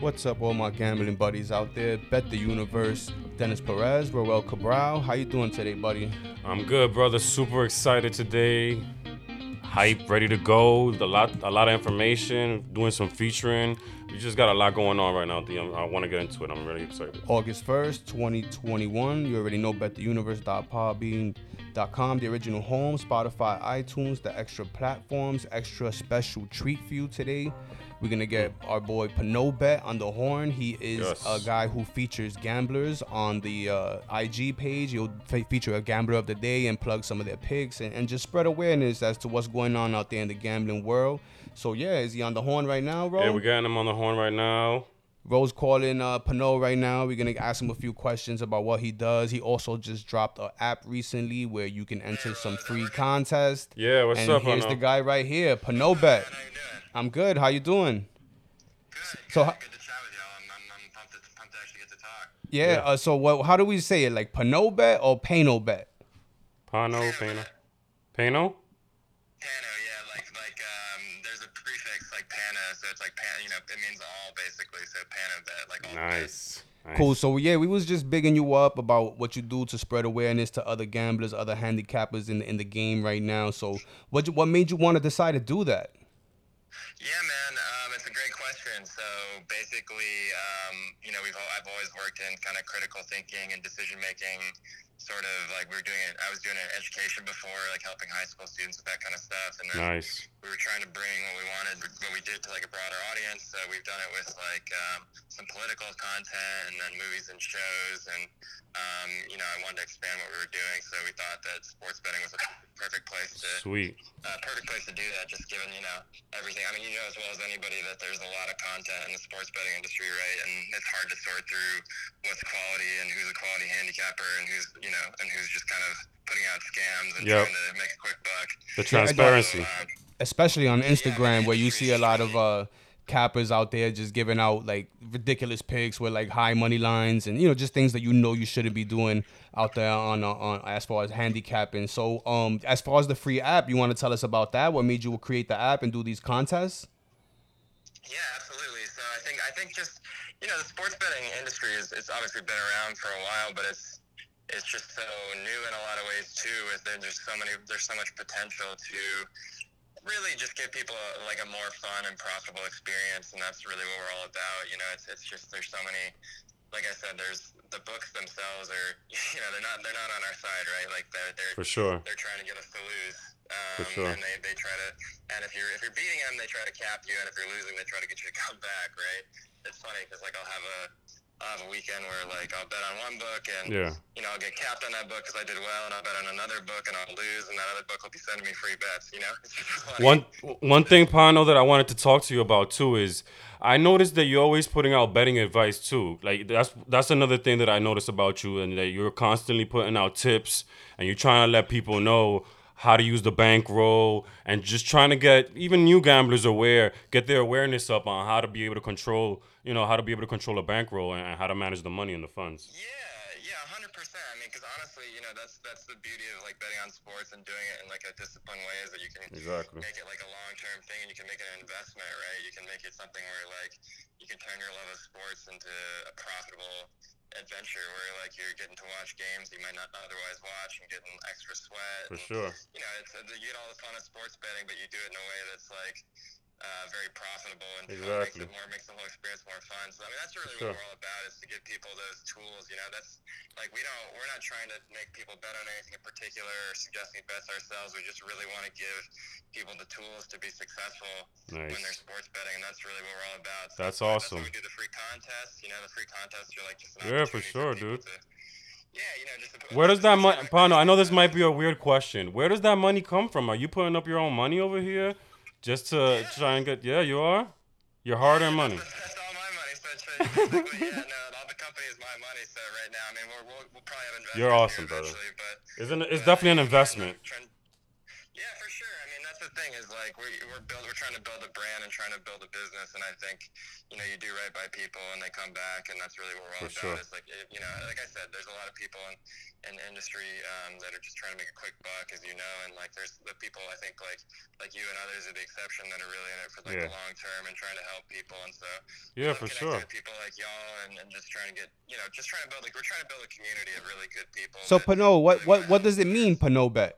What's up, all my gambling buddies out there? Bet the universe. Dennis Perez, Roel Cabral. How you doing today, buddy? I'm good, brother. Super excited today. Hype, ready to go. A lot, a lot of information. Doing some featuring. We just got a lot going on right now. I want to get into it. I'm really excited. August 1st, 2021. You already know bettheuniverse.podbean.com, the original home, Spotify, iTunes, the extra platforms, extra special treat for you today. We're gonna get our boy Panobet on the horn. He is Yes. a guy who features gamblers on the uh, IG page. He'll fe- feature a gambler of the day and plug some of their picks and, and just spread awareness as to what's going on out there in the gambling world. So yeah, is he on the horn right now, bro? Yeah, we're getting him on the horn right now. Rose calling uh, Pinot right now. We're gonna ask him a few questions about what he does. He also just dropped an app recently where you can enter some free contest. Yeah, what's and up, here's Pinot? the guy right here, Pinot Bet. How you doing? I'm good. How you doing? Good. So good, good to chat with y'all. I'm, I'm, I'm pumped, to, pumped to actually get to talk. Yeah. Yeah. Uh, so what? How do we say it? Like Pinot Bet or Pano Bet? Pano, Pano, Pano. Pano, yeah, like like um, there's a prefix like pana, so it's like pan. You know, it means all basically. So pano bet, like all bet. Nice. nice. Cool. So yeah, we was just bigging you up about what you do to spread awareness to other gamblers, other handicappers in the, in the game right now. So what you- what made you want to decide to do that? Yeah, man, um, it's a great question. So basically, um, you know, we've al- I've always worked in kind of critical thinking and decision making, sort of like we were doing it. I was doing an education before, like helping high school students with that kind of stuff, and then Nice. We were trying to bring what we wanted, what we did to like a broader audience. So we've done it with like um, some political content and then movies and shows. And, um, you know, I wanted to expand what we were doing. So we thought that sports betting was a perfect place to, Sweet. uh, perfect place to do that, just given, you know, everything. I mean, you know as well as anybody that there's a lot of content in the sports betting industry, right? And it's hard to sort through what's quality and who's a quality handicapper and who's, you know, and who's just kind of putting out scams and Yep. trying to make a quick buck. The don't- transparency. So, um, especially on Instagram where you see a lot of uh cappers out there just giving out like ridiculous picks with like high money lines and you know just things that you know you shouldn't be doing out there on uh, on as far as handicapping. So um as far as the free app, you want to tell us about that? What made you create the app and do these contests? Yeah, absolutely. So I think I think just you know the sports betting industry is it's obviously been around for a while, but it's it's just so new in a lot of ways too. With there's so many there's so much potential to really just give people a, like a more fun and profitable experience, and that's really what we're all about. You know, it's it's just there's so many. Like I said, there's the books themselves are you know they're not they're not on our side, right? Like they're they're For sure. they're trying to get us to lose. Um, For sure. And they, they try to, and if you're if you're beating them, they try to cap you, and if you're losing, they try to get you to come back, right? It's funny because like I'll have a I'll have a weekend where like I'll bet on one book, and Yeah. you know I'll get capped on that book because I did well, and I'll bet on another book, and I'll lose, and that other book will be sending me free bets. You know, it's just funny. One one thing, Pano, that I wanted to talk to you about too is I noticed that you're always putting out betting advice too. Like that's that's another thing that I noticed about you, and that you're constantly putting out tips and you're trying to let people know how to use the bankroll and just trying to get even new gamblers aware, get their awareness up on how to be able to control, you know, how to be able to control a bankroll and, how to manage the money and the funds. Yeah, yeah, hundred percent. I mean, because honestly, you know, that's that's the beauty of like betting on sports and doing it in like a disciplined way is that you can Exactly. make it like a long term thing and you can make it an investment, right? You can make it something where like you can turn your love of sports into a profitable adventure where like you're getting to watch games you might not otherwise watch and getting extra sweat. For and, sure. You know, it's you get all the fun of sports betting, but you do it in a way that's like. Uh, very profitable and fun, makes Exactly. it more makes whole experience more fun. So I mean that's really sure. what we're all about is to give people those tools. You know, that's like we don't we're not trying to make people bet on anything in particular or suggesting bets ourselves. We just really want to give people the tools to be successful when they're sports betting, and that's really what we're all about. So That's why- awesome. That's we do the free contests. You know, the free contests are like just Yeah, for sure, people dude. to- yeah, you know, just Where does that money, like- Pano? I know this might be a weird question. Where does that money come from? Are you putting up your own money over here, just to try and get? Yeah, you are. Your hard-earned money. That's, that's all my money. So, so basically, yeah, no, all the company is my money. So right now, I mean, we're, we'll, we'll probably have investors You're awesome, brother. But Isn't? It's but, definitely an investment. trying- trying- yeah, for sure. I mean, that's that's the thing is like we, we're build, we're trying to build a brand and trying to build a business, and I think you know you do right by people and they come back, and that's really what we're all For about. sure. Is like it, you know, like I said, there's a lot of people in in the industry um, that are just trying to make a quick buck, as you know, and like there's the people I think like like you and others are the exception that are really in it for like Yeah. the long term and trying to help people, and so Yeah, for sure. people like y'all and, and just trying to get you know just trying to build like we're trying to build a community of really good people. So Pano, what really what what does it mean, Pano bet?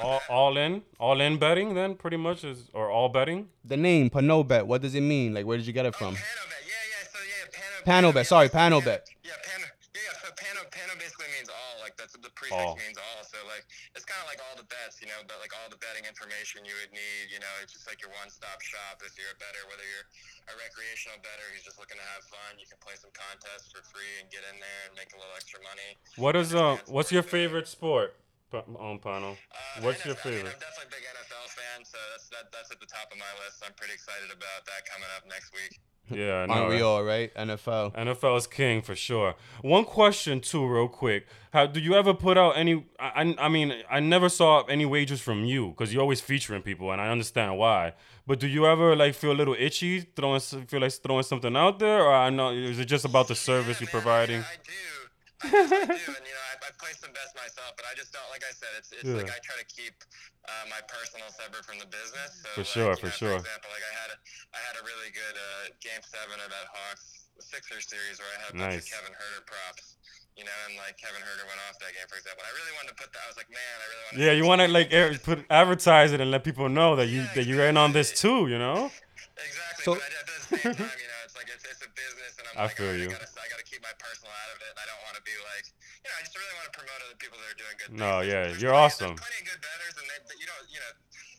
All, all in, all in betting. Then pretty much is or all betting. The name Pano bet. What does it mean? Like, where did you get it Oh, from? Panobet. Yeah, yeah. So yeah, Pano. Panobet, yeah, sorry, so Panobet. Yeah, Pano. Yeah, yeah. So Pano, Pano basically means all. Like that's the prefix All. means all. So like it's kind of like all the bets, you know, but like all the betting information you would need. You know, it's just like your one-stop shop if you're a better, whether you're a recreational better who's just looking to have fun, you can play some contests for free and get in there and make a little extra money. What is uh? What's your sports betting. favorite sport? Pa- On panel. Uh, What's your NFL, I mean, favorite? I'm definitely a big NFL fan, so that's that, that's at the top of my list. I'm pretty excited about that coming up next week. Yeah, I know. Aren't we right? all right? NFL. NFL is king for sure. One question too, real quick. How do you ever put out any? I, I I mean, I never saw any wagers from you because you're always featuring people, and I understand why. But do you ever like feel a little itchy throwing feel like throwing something out there, or I know is it just about the service Yeah, you're man, providing? I, I do. I definitely do, and you know, I, I play some bets myself, but I just don't. Like I said, it's, it's Yeah. like I try to keep uh, my personal separate from the business. So For like, sure, you for know, sure. For example, like I had a, I had a really good uh, game seven of that Hawks Sixers series where I had a bunch of Kevin Huerter props. You know, and like Kevin Huerter went off that game, for example. I really wanted to put that. I was like, man, I really want. To. Yeah, you want to like air, put advertise it and let people know that you that you're in on this too. You know? Exactly, So- but at the same time, you know, it's like it's, it's a business, and I'm I like, feel all right, you. I gotta, I gotta keep my personal out of it, and I don't want to be like, you know, I just really want to promote other people that are doing good. No, things. yeah, There's you're plenty, awesome. There's plenty of good betters, and they, you don't, you know,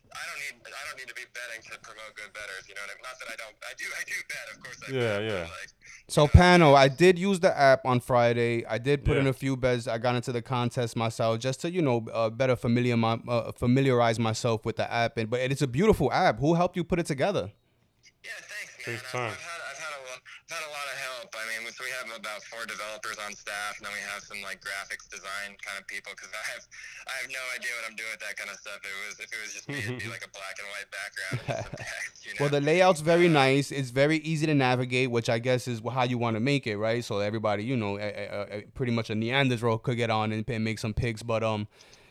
I don't need, I don't need to be betting to promote good betters. You know what I mean? Not that I don't, I do, I do bet, of course. I Yeah, bet, yeah. Like, So Pano, I did use the app on Friday. I did put in a few bets. I got into the contest myself just to you know uh, better familiar my, uh, familiarize myself with the app. And but it's a beautiful app. Who helped you put it together? Yeah, thanks, man. Takes I've, time. I've, I've, had a, had a lot of help. I mean, so we have about four developers on staff, and then we have some like graphics design kind of people because I have I have no idea what I'm doing with that kind of stuff. It was if it was just me, it'd be like a black and white background and text. You know? Well, the layout's very nice. It's very easy to navigate, which I guess is how you want to make it, right? So everybody, you know, uh, uh, uh, pretty much a Neanderthal could get on and, and make some picks. But um,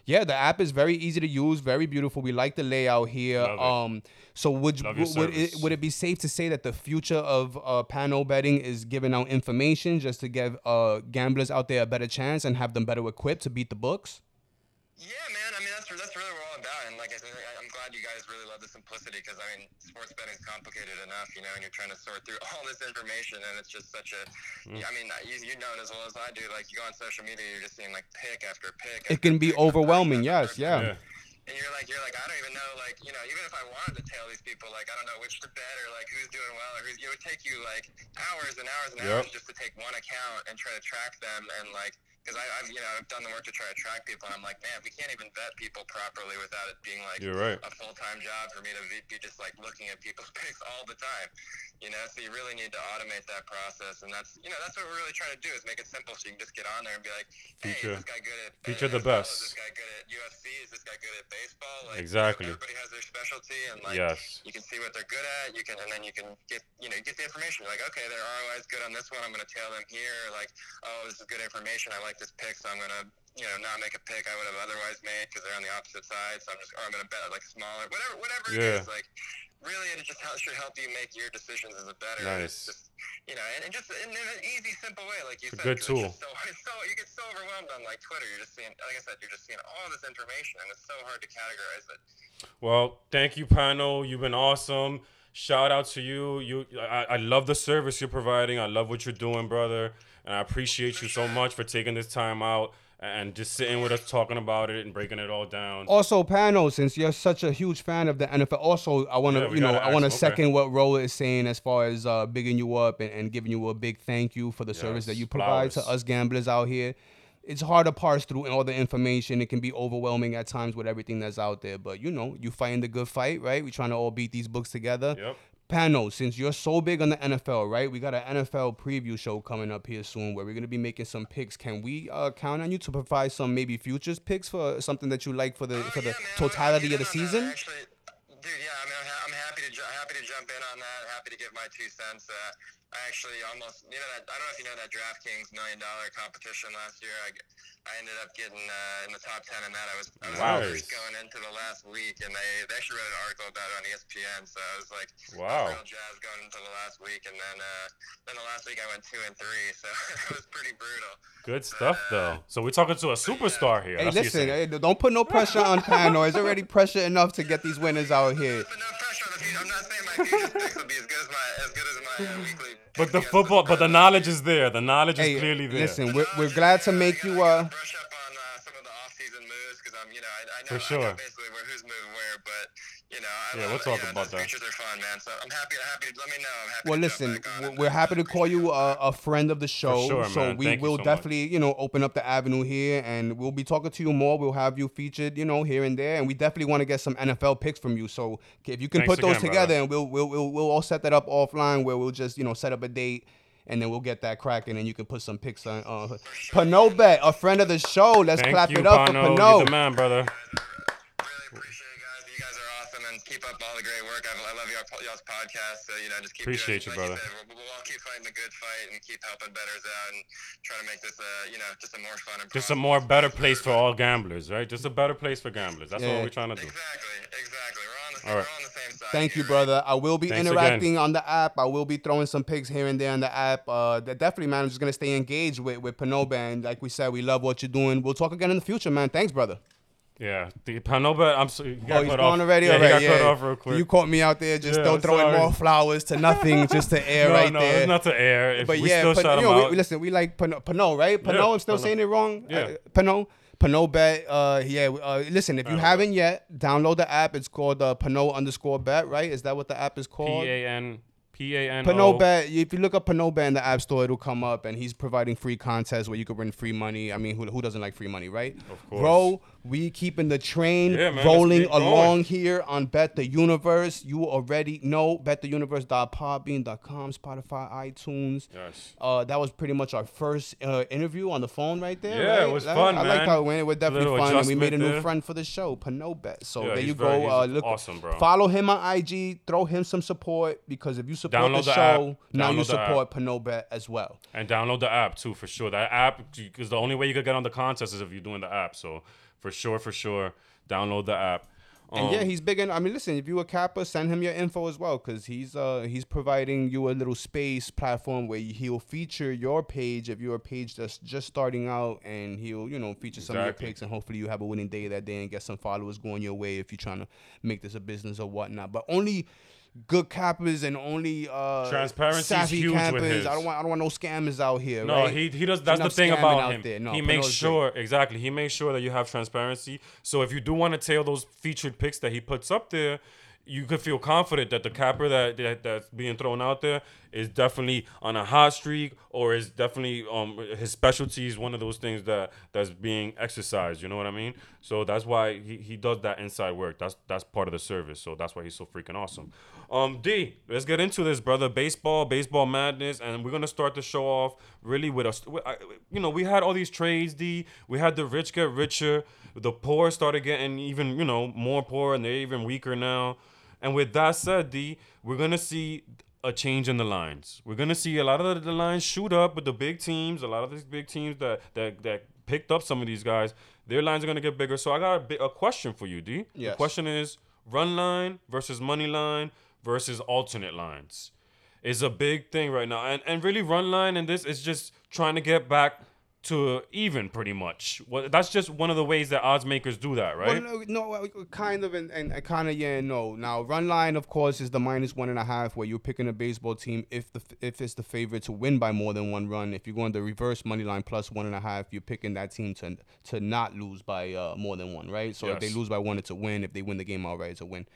yeah, the app is very easy to use, very beautiful. We like the layout here. Love it. Um, so would Love your would, would it would it be safe to say that the future of uh, panel betting is giving out information just to give uh gamblers out there a better chance and have them better equipped to beat the books? yeah, man. I mean, that's that's really what we're all about. And like I said, I- I'm glad you guys really love the simplicity because I mean, sports betting is complicated enough, you know, and you're trying to sort through all this information, and it's just such a. Mm. I mean, you, you know it as well as I do. Like you go on social media, you're just seeing like pick after pick. It can be after overwhelming. Yes, after pick. yeah. And you're like, you're like, I don't even know, like, you know, even if I wanted to tell these people, like, I don't know which to bet or like who's doing well or who's, it would take you like hours and hours and Yep. hours just to take one account and try to track them and like, because I've, you know, I've done the work to try to track people and I'm like, man, we can't even vet people properly without it being like You're right. a full time job for me to be- just like looking at people's picks all the time. You know, so you really need to automate that process, and that's you know that's what we're really trying to do is make it simple so you can just get on there and be like, hey, Feature- is this guy good at feature the best. Is this guy good at UFC? Is this guy good at baseball? Like, Exactly. Everybody has their specialty, and like Yes. you can see what they're good at. You can, and then you can get, you know, you get the information. You're like, okay, their ROI is good on this one. I'm going to tail them here. Like, oh, this is good information. I like this pick, so I'm going to, you know, not make a pick I would have otherwise made because they're on the opposite side. So I'm just, or I'm going to bet like smaller, whatever, whatever Yeah. it is. Like, really, it just should help you make your decisions as a better. Nice. It's just, you know, and, and just in, in an easy, simple way, like you It's a said. good it's tool. just So, it's so you get so overwhelmed on like Twitter. You're just seeing, like I said, you're just seeing all this information, and it's so hard to categorize it. Well, thank you, Pano. You've been awesome. Shout out to you. You, I, I love the service you're providing. I love what you're doing, brother, and I appreciate you so much for taking this time out and just sitting with us, talking about it, and breaking it all down. Also, Pano, since you're such a huge fan of the NFL, also I want to, Yeah, you know, I want to okay. second what Rolla is saying as far as uh, bigging you up and, and giving you a big thank you for the service that you provide flowers. to us gamblers out here. It's hard to parse through all the information. It can be overwhelming at times with everything that's out there. But you know, you fighting the good fight, right? We're trying to all beat these books together. Yep. Pano, since you're so big on the NFL, right? We got an NFL preview show coming up here soon where we're gonna be making some picks. Can we uh, count on you to provide some maybe futures picks for something that you like for the for the totality of the season? Dude, yeah, I mean, I'm happy to happy to jump in on that. Happy to give my two cents. Uh, I actually almost, you know, that I don't know if you know that DraftKings million dollar competition last year. I, I ended up getting uh, in the top ten in that. I was, I was Wow. going into the last week, and they, they actually wrote an article about it on ESPN. So I was like, Wow. real jazz going into the last week, and then uh, then the last week I went two and three. So it was pretty brutal. Good stuff, though. So we're talking to a superstar here. Hey, That's listen, hey, don't put no pressure on Pano. It's already pressure enough to get these winners out here. But no pressure on the future. I'm not saying my future picks will be as good as my as good as my uh, weekly. But the football, but the knowledge is there. The knowledge is clearly there. listen, we're, we're glad to make you uh. brush up on uh, some of the off-season moves because I'm, you know, I, I know, For I sure. know basically where who's moving where, but you know, I Yeah, love, we'll talk you know, about those that. Futures are fun, man. So I'm happy. Happy. Let me know. I'm happy. Well, to listen, back on w- it. we're happy to call you a, a friend of the show. sure, so man. we Thank you will so much. definitely, you know, open up the avenue here, and we'll be talking to you more. We'll have you featured, you know, here and there, and we definitely want to get some NFL picks from you. So if you can Thanks put those again, together, brother. and we'll, we'll we'll we'll all set that up offline, where we'll just you know set up a date. And then we'll get that cracking, and you can put some picks on. Uh, Pano Bet, a friend of the show. Let's Thank clap you, it up Pano. for You're Pano. the man, brother. Really keep up all the great work. I, I love your y'all's podcast. So you know, just keep Appreciate doing, you, like brother. said, we'll, we'll all keep fighting the good fight and keep helping betters out and trying to make this, uh, you know, just a more fun and Just a more better place for everybody. all gamblers, right? Just a better place for gamblers. That's Yeah. what we're trying to do. Exactly, exactly. We're on the, All right. we're on the same side. Thank you, here, right? brother. I will be Thanks interacting on the app. I will be throwing some pics here and there on the app. Uh, that definitely, man. I'm just gonna stay engaged with with Panoba, and like we said, we love what you're doing. We'll talk again in the future, man. Thanks, brother. Yeah, the Panoba. I'm so. He got Oh, he's cut gone off. already. Yeah, All he got yeah. cut off real quick. You caught me out there, just Yeah, still throwing sorry. more flowers to nothing, just to air no, right no, there. it's not to air. If but we yeah, still Pan- shout you know, we, listen, we like Pano, Pano right? Pano, Yeah, I'm still Pano. saying it wrong. Yeah. Uh, Pano. Pano bet. Uh, yeah. Uh, listen, if you haven't yet, download the app. It's called uh, Pano underscore bet. Right? Is that what the app is called? P A N P A N O. Panobat, if you look up Panobat in the App Store, it'll come up, and he's providing free contests where you can win free money. I mean, who, who doesn't like free money, right? Of course. Bro, we keeping the train Yeah, man, rolling along here on Bet the Universe. You already know bettheuniverse.podbean.com, Spotify, iTunes. Yes. Uh, that was pretty much our first uh, interview on the phone right there. Yeah, it was I- fun, I like man. how it went. It was definitely fun, and we made a new there. friend for the show, Panobet. So Yeah, there you very- go. Uh, look, awesome, bro. Follow him on IG. Throw him some support because if you support Download the show, now you Download the app. support Panobet as well. And download the app too, for sure. That app is the only way you could get on the contest is if you're doing the app. So for sure, for sure, download the app. And yeah, Um, he's big And I mean, listen, if you a Kappa, send him your info as well, cause he's uh he's providing you a little space platform where he'll feature your page if you're a page that's just starting out, and he'll you know feature some of your picks, and hopefully you have a winning day that day and get some followers going your way if you're trying to make this a business or whatnot. But only good cappers and only uh Transparency is savvy huge with cappers. I don't want I don't want no scammers out here. No, right? he he does. That's the thing about out him. there. No, he makes sure exactly. He makes sure that you have transparency. So if you do want to tail those featured picks that he puts up there, you could feel confident that the capper that, that that's being thrown out there is definitely on a hot streak or is definitely um his specialty is one of those things that that's being exercised. You know what I mean? So that's why he, he does that inside work. That's that's part of the service. So that's why he's so freaking awesome. Um, D, let's get into this, brother. Baseball, baseball madness, and we're gonna start the show off really with us. You know, we had all these trades. D, we had the rich get richer, the poor started getting even you know more poor, and they're even weaker now. And with that said, D, we're gonna see a change in the lines. We're gonna see a lot of the lines shoot up with the big teams. A lot of these big teams that that that picked up some of these guys, their lines are gonna get bigger. So I got a, bi- a question for you, D. The question is run line versus money line versus alternate lines is a big thing right now. And and really run line in this is just trying to get back to even pretty much. Well, that's just one of the ways that odds makers do that, right? Well, no, no, kind of, and, and kind of, yeah, no. Now, run line, of course, is the minus one and a half, where you're picking a baseball team if the if it's the favorite to win by more than one run. If you're going the reverse money line plus one and a half, you're picking that team to to not lose by uh, more than one, right? So if they lose by one, it's a win. If they win the game outright, it's a win.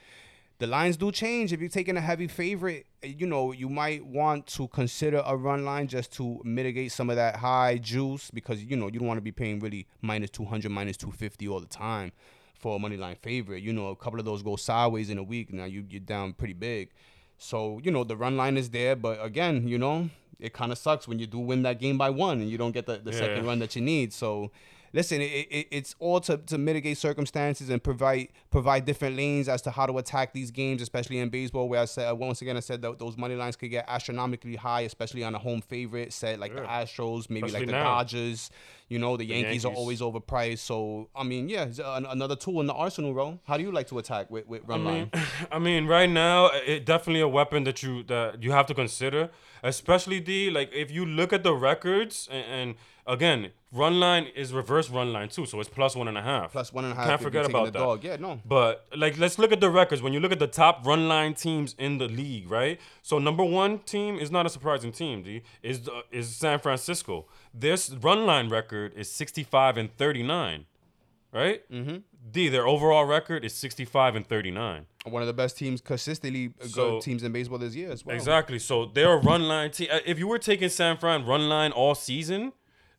The lines do change. If you're taking a heavy favorite, you know, you might want to consider a run line just to mitigate some of that high juice because, you know, you don't want to be paying really minus 200, minus 250 all the time for a money line favorite. You know, a couple of those go sideways in a week. Now you, you're down pretty big. So you know the run line is there, but again, you know it kind of sucks when you do win that game by one and you don't get the, the second run that you need. So listen, it, it, it's all to, to mitigate circumstances and provide provide different lanes as to how to attack these games, especially in baseball, where I said uh, once again I said that those money lines could get astronomically high, especially on a home favorite set like the Astros, maybe Especially like the now. Dodgers. You know, the, Yankees, are always overpriced. So I mean, yeah, it's an, another tool in the arsenal, bro. How do you like to attack with, with run line? I mean, right now, it definitely a weapon that you that you have to consider, especially D. Like if you look at the records, and, and again, run line is reverse run line too, so it's plus one and a half. Plus one and a half. Can't forget about the that. dog. Yeah, no. But like, let's look at the records. When you look at the top run line teams in the league, right? So number one team is not a surprising team. D is the, is San Francisco. This run line record is sixty five and thirty nine, right? Mm-hmm. D their overall record is sixty five and thirty nine. One of the best teams, consistently So- good teams in baseball this year as well. Exactly. So they're a run line team. Uh, If you were taking San Fran run line all season,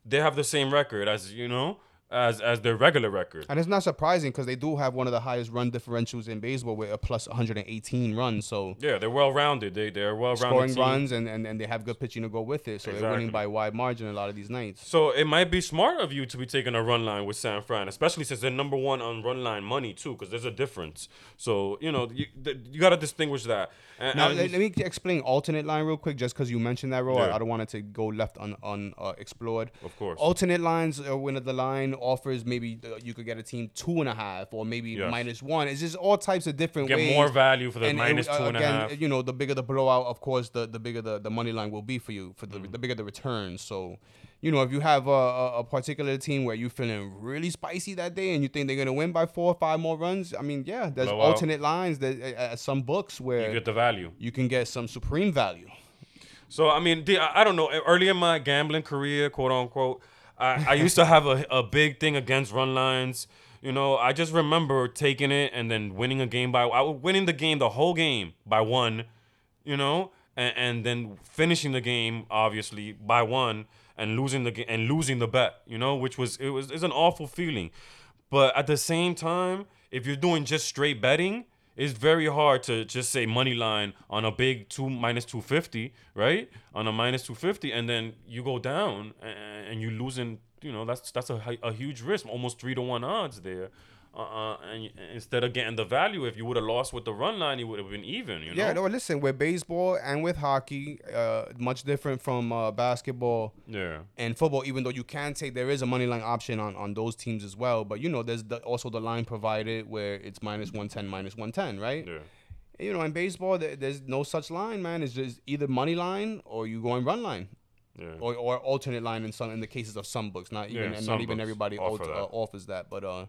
they have the same record as you know as as their regular record. And it's not surprising because they do have one of the highest run differentials in baseball with a plus 118 runs. So Yeah, they're well rounded. They they're well rounded. scoring team. runs and, and, and they have good pitching to go with it. So they're winning by a wide margin a lot of these nights. So it might be smart of you to be taking a run line with San Fran, especially since they're number one on run line money too, because there's a difference. So you know you you got to distinguish that. And, Now and- let, let me explain alternate line real quick, just because you mentioned that, Ro. I- Yeah. I don't want it to go left un, un uh, explored. Of course. Alternate lines are when the line offers maybe you could get a team two and a half or maybe Yes. minus one. It's just all types of different get ways. more value for the and minus two and a half. again, you know, the bigger the blowout, of course, the, the bigger the, the money line will be for you, for the, Mm. the bigger the return. So, you know, if you have a, a, a particular team where you're feeling really spicy that day and you think they're gonna win by four or five more runs, I mean, yeah, there's Blowout. alternate lines that uh, some books where You get the value. you can get some supreme value. So I mean, I don't know. Early in my gambling career, quote unquote, I, I used to have a, a big thing against run lines. You know, I just remember taking it and then winning a game by I winning the game the whole game by one. You know, and, and then finishing the game obviously by one and losing the and losing the bet. You know, which was it was it's an awful feeling. But at the same time, if you're doing just straight betting, it's very hard to just say money line on a big two minus two fifty, right? On a minus two fifty, and then you go down and, and you losing. You know, that's that's a, a huge risk, almost three to one odds there. Uh, uh, and instead of getting the value, if you would have lost with the run line, you would have been even. You know. Yeah, no, listen, with baseball and with hockey, uh, much different from uh, basketball Yeah. and football. Even though you can take, there is a money line option on, on those teams as well. But you know, there's the, also the line provided where it's minus one ten, minus one ten, right? Yeah. You know, in baseball, there, there's no such line, man. It's just either money line or you going run line. Yeah. Or, or alternate line in some in the cases of some books, not even Yeah, and not even books everybody offer that. uh, offers that. But uh,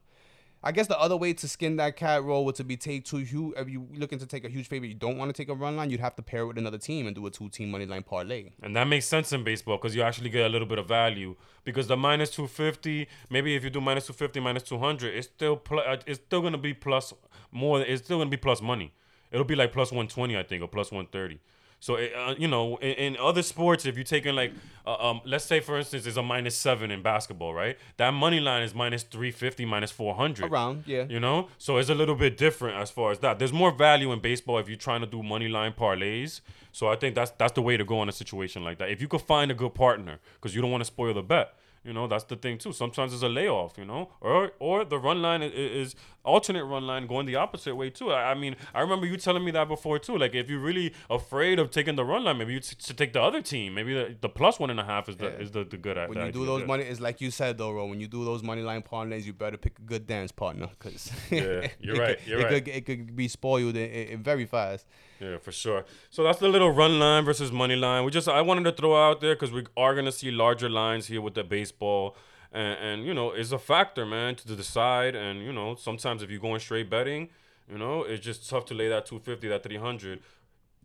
I guess the other way to skin that cat roll would to be take two huge. If you looking to take a huge favor, you don't want to take a run line. You'd have to pair it with another team and do a two team money line parlay. And that makes sense in baseball because you actually get a little bit of value. Because the minus 250, maybe if you do minus 250, minus 200, it's still pl- uh, it's still gonna be plus more. It's still gonna be plus money. It'll be like plus 120, I think, or plus 130. So uh, you know, in, in other sports, if you're taking like, uh, um, let's say for instance, it's a minus seven in basketball, right? That money line is minus 350, minus 400. Around, yeah. You know, so it's a little bit different as far as that. There's more value in baseball if you're trying to do money line parlays. So I think that's that's the way to go in a situation like that. If you could find a good partner, because you don't want to spoil the bet. You know, that's the thing too. Sometimes it's a layoff. You know, or or the run line is, is alternate run line going the opposite way too. I, I mean, I remember you telling me that before too. Like if you're really afraid of taking the run line, maybe you t- should take the other team. Maybe the, the plus one and a half is the Yeah. is the, the good. When you do those money, it's like you said though, Ro. When you do those money line parlays, you better pick a good dance partner, cause Yeah, you're right, Could, you're it right. Could, it could be spoiled in, in, in very fast. Yeah, for sure. So that's the little run line versus money line. We just I wanted to throw out there because we are gonna see larger lines here with the baseball, and, and you know it's a factor, man, to decide. And you know sometimes if you're going straight betting, you know it's just tough to lay that 250, that 300,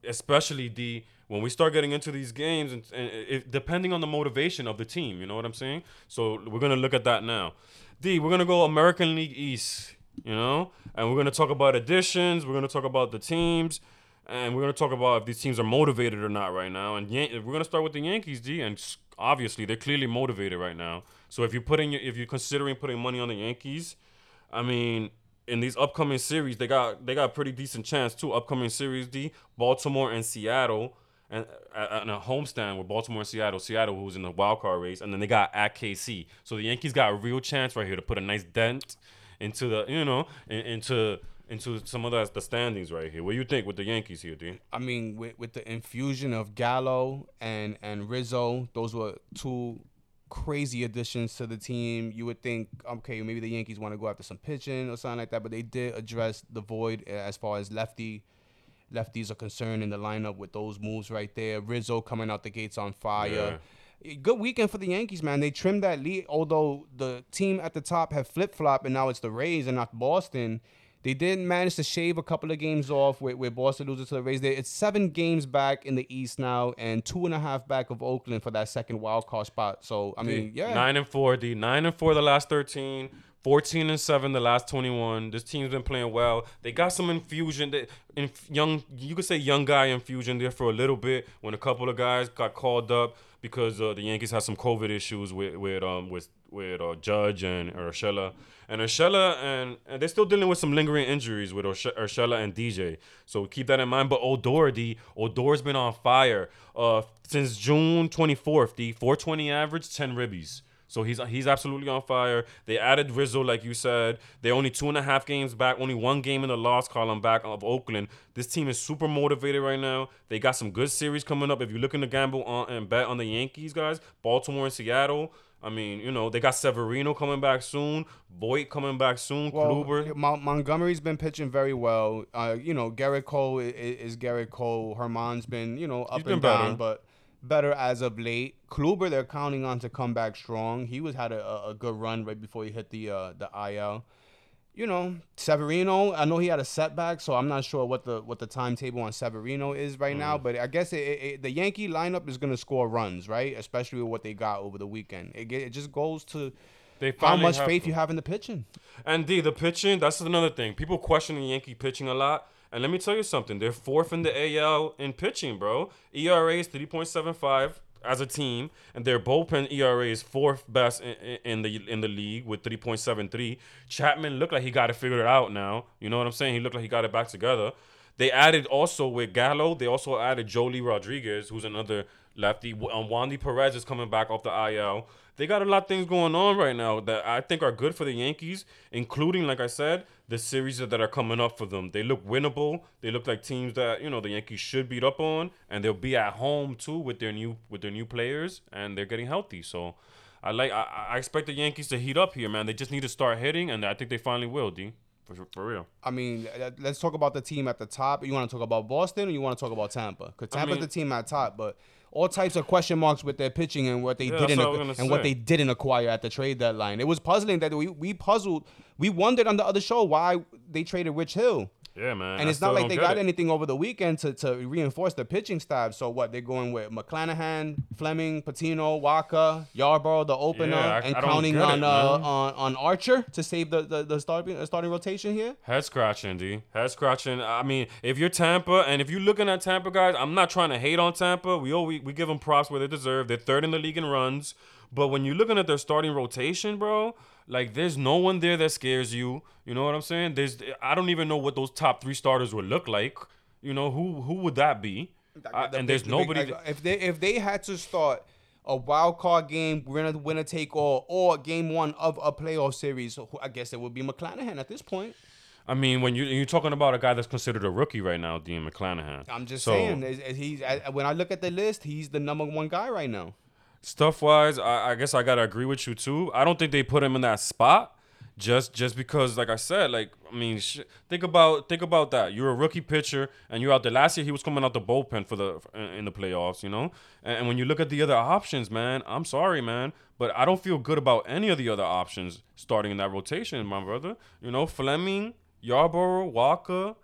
especially the when we start getting into these games and, and if, depending on the motivation of the team. You know what I'm saying? So we're gonna look at that now. D, we're gonna go American League East. You know, and we're gonna talk about additions. We're gonna talk about the teams and we're gonna talk about if these teams are motivated or not right now. And Yan- we're gonna start with the Yankees, D, and obviously they're clearly motivated right now. So if you're putting if you're considering putting money on the Yankees, I mean, in these upcoming series, they got they got a pretty decent chance too. Upcoming series D, Baltimore and Seattle, and uh, and a homestand with Baltimore and Seattle. Seattle, who's in the wild card race, and then they got at KC. So the Yankees got a real chance right here to put a nice dent into the you know in, into into some of the, the standings right here. What do you think with the Yankees here, D? I mean, with, with the infusion of Gallo and and Rizzo, those were two crazy additions to the team. You would think, okay, maybe the Yankees want to go after some pitching or something like that, but they did address the void as far as lefty lefties are concerned in the lineup with those moves right there. Rizzo coming out the gates on fire. Yeah. Good weekend for the Yankees, man. They trimmed that lead, although the team at the top have flip flop, and now it's the Rays and not Boston. They did manage to shave a couple of games off with, with Boston losing to the Rays. There, it's seven games back in the East now, and two and a half back of Oakland for that second wild card spot. So I mean, yeah, nine and four, D nine and four the last thirteen. 14 and 7 the last 21 this team's been playing well they got some infusion that in young you could say young guy infusion there for a little bit when a couple of guys got called up because uh, the yankees had some covid issues with with um with with uh, judge and urshela and Urshela and, and they're still dealing with some lingering injuries with Urshela and DJ. So keep that in mind. But Odor, the Odor's been on fire uh, since June 24th. The 420 average, 10 ribbies. So he's he's absolutely on fire. They added Rizzo, like you said. They're only two and a half games back, only one game in the loss column back of Oakland. This team is super motivated right now. They got some good series coming up. If you're looking to gamble on and bet on the Yankees, guys, Baltimore and Seattle. I mean, you know, they got Severino coming back soon, Voit coming back soon, well, Kluber. Montgomery's been pitching very well. Uh, you know, Gerrit Cole is, is Gerrit Cole. Germán's been, you know, up and down, better. but better as of late. Kluber, they're counting on to come back strong. He was had a, a good run right before he hit the uh, the IL you know, Severino. I know he had a setback, so I'm not sure what the what the timetable on Severino is right mm. now. But I guess it, it, the Yankee lineup is going to score runs, right? Especially with what they got over the weekend. It, it just goes to how much faith you have in the pitching. And D, the pitching. That's another thing. People question the Yankee pitching a lot. And let me tell you something. They're fourth in the AL in pitching, bro. ERA is 3.75 as a team, and their bullpen ERA is fourth best in, in, the in the league with 3.73. Chapman looked like he got it figured out now. You know what I'm saying? He looked like he got it back together. They added also with Gallo. They also added Joely Rodriguez, who's another lefty. Um, Wandy Perez is coming back off the IL. They got a lot of things going on right now that I think are good for the Yankees, including, like I said, the series that are coming up for them. They look winnable. They look like teams that you know the Yankees should beat up on, and they'll be at home too with their new with their new players, and they're getting healthy. So, I like I, I expect the Yankees to heat up here, man. They just need to start hitting, and I think they finally will, D. For, for real. I mean, let's talk about the team at the top. You want to talk about Boston or you want to talk about Tampa? Because Tampa's I mean, the team at top, but all types of question marks with their pitching and what they yeah, didn't what and say. what they didn't acquire at the trade deadline. It was puzzling that we we puzzled. We wondered on the other show why they traded Rich Hill. Yeah, man. And it's not like they got it. anything over the weekend to, to reinforce the pitching staff. So what they're going with McClanahan, Fleming, Patino, Wacha, Yarbrough, the opener, yeah, I, and I counting on it, uh, on on Archer to save the the, the starting uh, starting rotation here. Head scratching, D. Head scratching. I mean, if you're Tampa and if you're looking at Tampa guys, I'm not trying to hate on Tampa. We always we give them props where they deserve. They're third in the league in runs. But when you're looking at their starting rotation, bro, like there's no one there that scares you. You know what I'm saying? There's I don't even know what those top three starters would look like. You know who who would that be? Uh, and there's nobody. Big, if they if they had to start a wild card game, we're gonna winner take all, or game one of a playoff series, I guess it would be McClanahan at this point. I mean, when you you're talking about a guy that's considered a rookie right now, Dean McClanahan. I'm just so, saying, he's when I look at the list, he's the number one guy right now. Stuff wise, I, I guess I gotta agree with you too. I don't think they put him in that spot just just because like i said like i mean sh- think about think about that. You're a rookie pitcher and you're out there. Last year he was coming out the bullpen for the in the playoffs you know? And, and, when you look at the other options man i'm sorry man but i don't feel good about any of the other options starting in that rotation my brother. You know fleming yarbrough wacha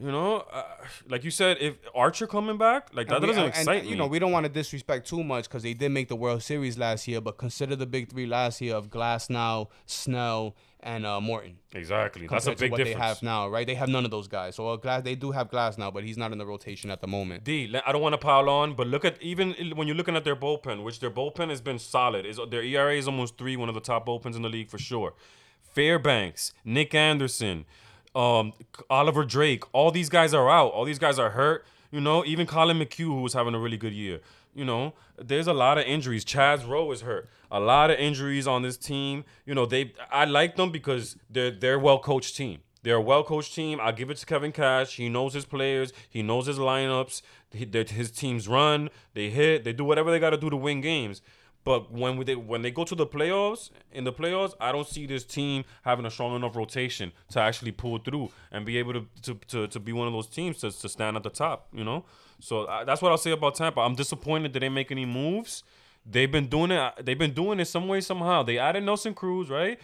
you know, uh, like you said, if Archer coming back, like that we, doesn't and, excite and, me. You know, we don't want to disrespect too much because they did make the World Series last year, but consider the big three last year of Glasnow, Snell, and uh, Morton. Exactly, that's a big what difference. they have now, right? They have none of those guys. So uh, Glass, they do have Glasnow, but he's not in the rotation at the moment. D, I don't want to pile on, but look at even when you're looking at their bullpen, which their bullpen has been solid. Is their ERA is almost three, one of the top bullpens in the league for sure. Fairbanks, Nick Anderson. Um, Oliver Drake. All these guys are out. All these guys are hurt. You know, even Collin McHugh, who was having a really good year. You know, there's a lot of injuries. Chaz Roe is hurt. A lot of injuries on this team. You know, they I like them because they're they're well coached team. They're a well coached team. I give it to Kevin Cash. He knows his players. He knows his lineups. He, his teams run. They hit. They do whatever they got to do to win games. But when they when they go to the playoffs, in the playoffs, I don't see this team having a strong enough rotation to actually pull through and be able to to, to, to be one of those teams to, to stand at the top. You know, so I, that's what I'll say about Tampa. I'm disappointed they didn't make any moves. They've been doing it. They've been doing it some way somehow. They added Nelson Cruz, right?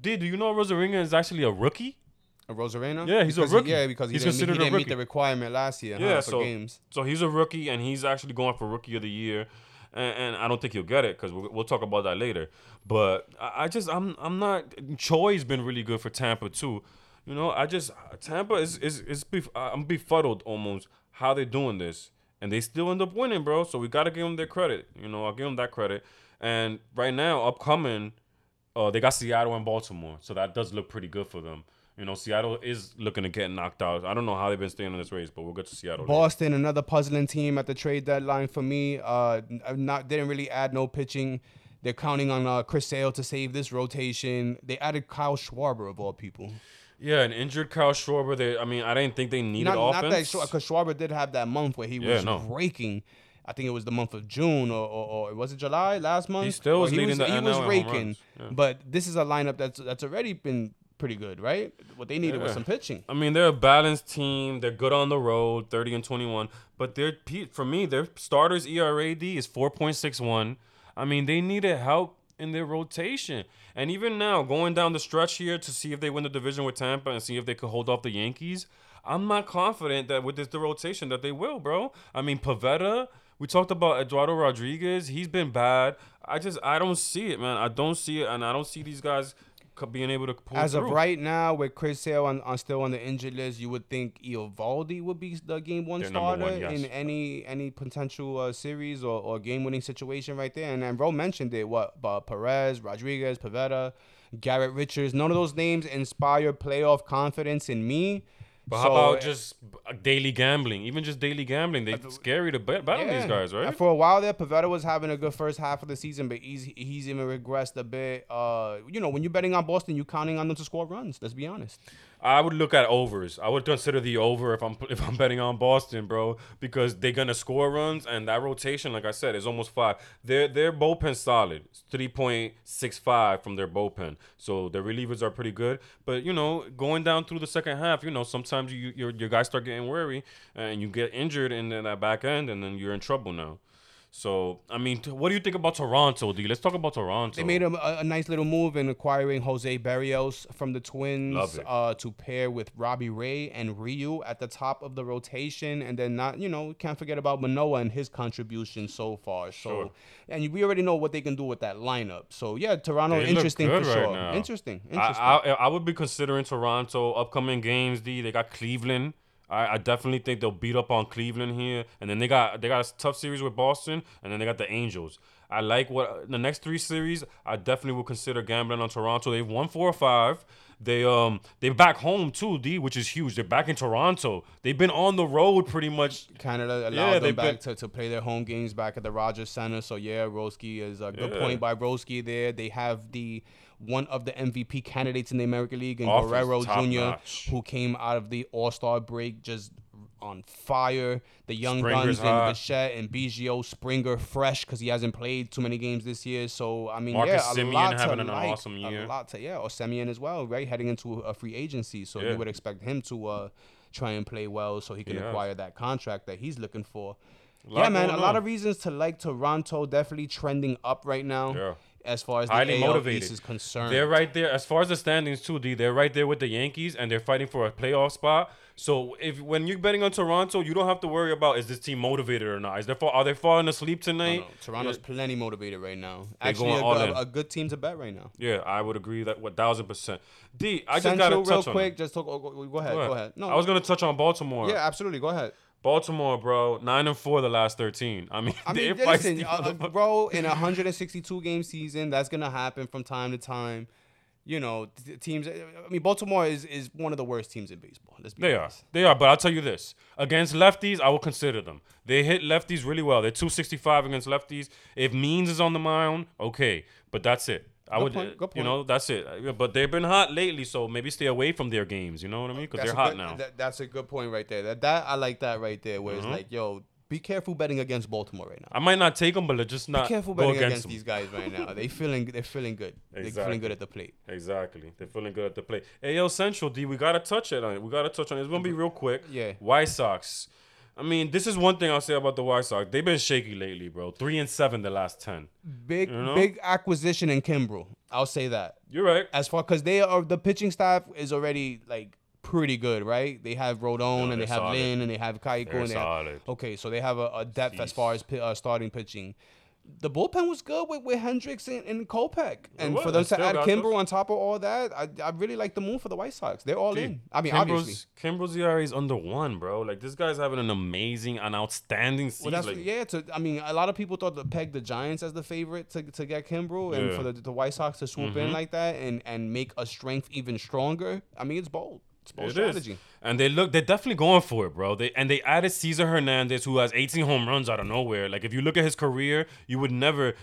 Did do you know Arozarena is actually a rookie? A Arozarena? Yeah, he's because a rookie. He, yeah, because he he's didn't, considered he didn't meet the requirement last year. Yeah, huh, so for games. so he's a rookie and he's actually going for rookie of the year, and, and I don't think he'll get it because we'll, we'll talk about that later. But I, I just I'm I'm not. Choi's been really good for Tampa too. You know, I just Tampa is is is bef- I'm befuddled almost how they're doing this, and they still end up winning, bro. So we got to give them their credit. You know, I'll give them that credit. And right now, upcoming, uh, they got Seattle and Baltimore, so that does look pretty good for them. You know, Seattle is looking to get knocked out. I don't know how they've been staying in this race, but we'll get to Seattle. later. Boston, another puzzling team at the trade deadline for me. Uh, not didn't really add no pitching. They're counting on uh, Chris Sale to save this rotation. They added Kyle Schwarber of all people. Yeah, an injured Kyle Schwarber. They, I mean, I didn't think they needed Not, not offense. that because Schwarber did have that month where he Yeah, was no. raking. I think it was the month of June or, or, or was it July last month? He still was he leading was, the he NL was raking. yeah. But this is a lineup that's that's already been pretty good, right? What they needed was some pitching. I mean, they're a balanced team. They're good on the road, thirty and twenty-one. But their for me, their starters ERAD is four point six one. I mean, they needed help in their rotation. And even now, going down the stretch here to see if they win the division with Tampa and see if they could hold off the Yankees, I'm not confident that with this the rotation that they will, bro. I mean, Pivetta. We talked about Eduardo Rodriguez. He's been bad. I just I don't see it, man. I don't see it, and I don't see these guys being able to pull As through. of right now, with Chris Sale on, on still on the injured list, you would think Eovaldi would be the game one They're starter one, yes. in any any potential uh, series or, or game winning situation right there. And then Ro mentioned it. What uh, Perez, Rodriguez, Pivetta, Garrett Richards. None of those names inspire playoff confidence in me. But So, how about just uh, daily gambling? Even just daily gambling, they scary to bet, on these guys, right? For a while there, Pivetta was having a good first half of the season, but he's he's even regressed a bit. Uh, you know, when you're betting on Boston, you're counting on them to score runs. Let's be honest. I would look at overs. I would consider the over if I'm if I'm betting on Boston, bro, because they're gonna score runs and that rotation, like I said, is almost five. Their their bullpen solid, three point six five from their bullpen. So their relievers are pretty good. But you know, going down through the second half, you know, sometimes you your your guys start getting weary and you get injured in that back end, and then you're in trouble now. So I mean, t- what do you think about Toronto, D? Let's talk about Toronto. They made a, a, nice little move in acquiring Jose Berrios from the Twins uh, to pair with Robbie Ray and Ryu at the top of the rotation, and then not you know can't forget about Manoah and his contribution so far. So Sure. and we already know what they can do with that lineup. So yeah, Toronto They interesting for right sure. now. Interesting, I, interesting. I I would be considering Toronto upcoming games. D they got Cleveland. I, I definitely think they'll beat up on Cleveland here, and then they got they got a tough series with Boston, and then they got the Angels. I like what the next three series. I definitely will consider gambling on Toronto. They've won four or five. They um they're back home too, D, which is huge. They're back in Toronto. They've been on the road pretty much. Canada allowed Yeah, them back been- to, to play their home games back at the Rogers Center. So yeah, Roski is a good Yeah. point by Roski there. They have the one of the MVP candidates in the American League, and Offense, Guerrero Jr., notch. who came out of the All Star break just on fire. The young Springer's guns and hot. Bichette and Biggio, Springer fresh because he hasn't played too many games this year. So I mean, Marcus yeah, a Semien lot to an like, awesome year. A lot to yeah, or Semien as well, right? Heading into a free agency, so Yeah. you would expect him to uh, try and play well so he can has. acquire that contract that he's looking for. Yeah, man, a lot on. of reasons to like Toronto. Definitely trending up right now. Yeah. As far as the highly AL motivated. East is concerned, They're right there as far as the standings too. D. They're right there with the Yankees, and they're fighting for a playoff spot. So if when you're betting on Toronto, you don't have to worry about is this team motivated or not. Is they are they falling asleep tonight? no, Toronto's plenty motivated right now. They're Actually, going a, in. a good team to bet right now. Yeah, I would agree that one thousand percent. D. I just gotta real touch on quick. it. Just talk. Oh, go, go- go ahead. Go Go ahead. ahead. No, I was gonna touch on Baltimore. yeah, absolutely. Go ahead. Baltimore, bro, nine and four the last thirteen. I mean, I mean, listen, uh, uh, bro, in a 162 game season, that's gonna happen from time to time. you know, teams. I mean, Baltimore is, is one of the worst teams in baseball. Let's be They are. They are. But I'll tell you this: against lefties, I will consider them. They hit lefties really well. They're 265 against lefties. If Means is on the mound, okay. But that's it. I Good would, point, good you point. know, that's it. Uh, But they've been hot lately, so maybe stay away from their games. You know what I mean? Because they're hot good- now. That, that's a good point right there. That that I like that right there. Where Mm-hmm. it's like, yo, be careful betting against Baltimore right now. I might not take them, but just not Be careful betting against, against, these guys right now. They feeling they're feeling good. Exactly. They're feeling good at the plate. Exactly. They're feeling good at the plate. AL Central, D, we gotta touch it on it. We gotta touch on it. It's gonna be real quick. Yeah. White Sox. I mean, this is one thing I'll say about the White Sox. They've been shaky lately, bro. Three and seven the last ten. Big know? big acquisition in Kimbrel. I'll say that. You're right. As far because they are the pitching staff is already like pretty good, right? They have Rodon No, and they have solid. Lynn and they have Keuchel They're and they solid. have okay, so they have a, a depth as far as uh, starting pitching. The bullpen was good with, with Hendriks and, and Kopech, and was. for them to add Kimbrel on top of all that, I, I really like the move for the White Sox. They're all in. I mean, obviously. Kimbrel's ERA is under one, bro. Like this guy's having an amazing, an outstanding Well, season. that's like, yeah. To I mean, a lot of people thought to peg the Giants as the favorite to, to get Kimbrel, and Yeah. Mm-hmm. for the, the White Sox to swoop in like that and and make a strength even stronger. I mean, it's bold. It's bold It strategy. is. And they look, they're definitely going for it, bro. They and they added Cesar Hernandez, who has 18 home runs out of nowhere. Like if you look at his career, you would never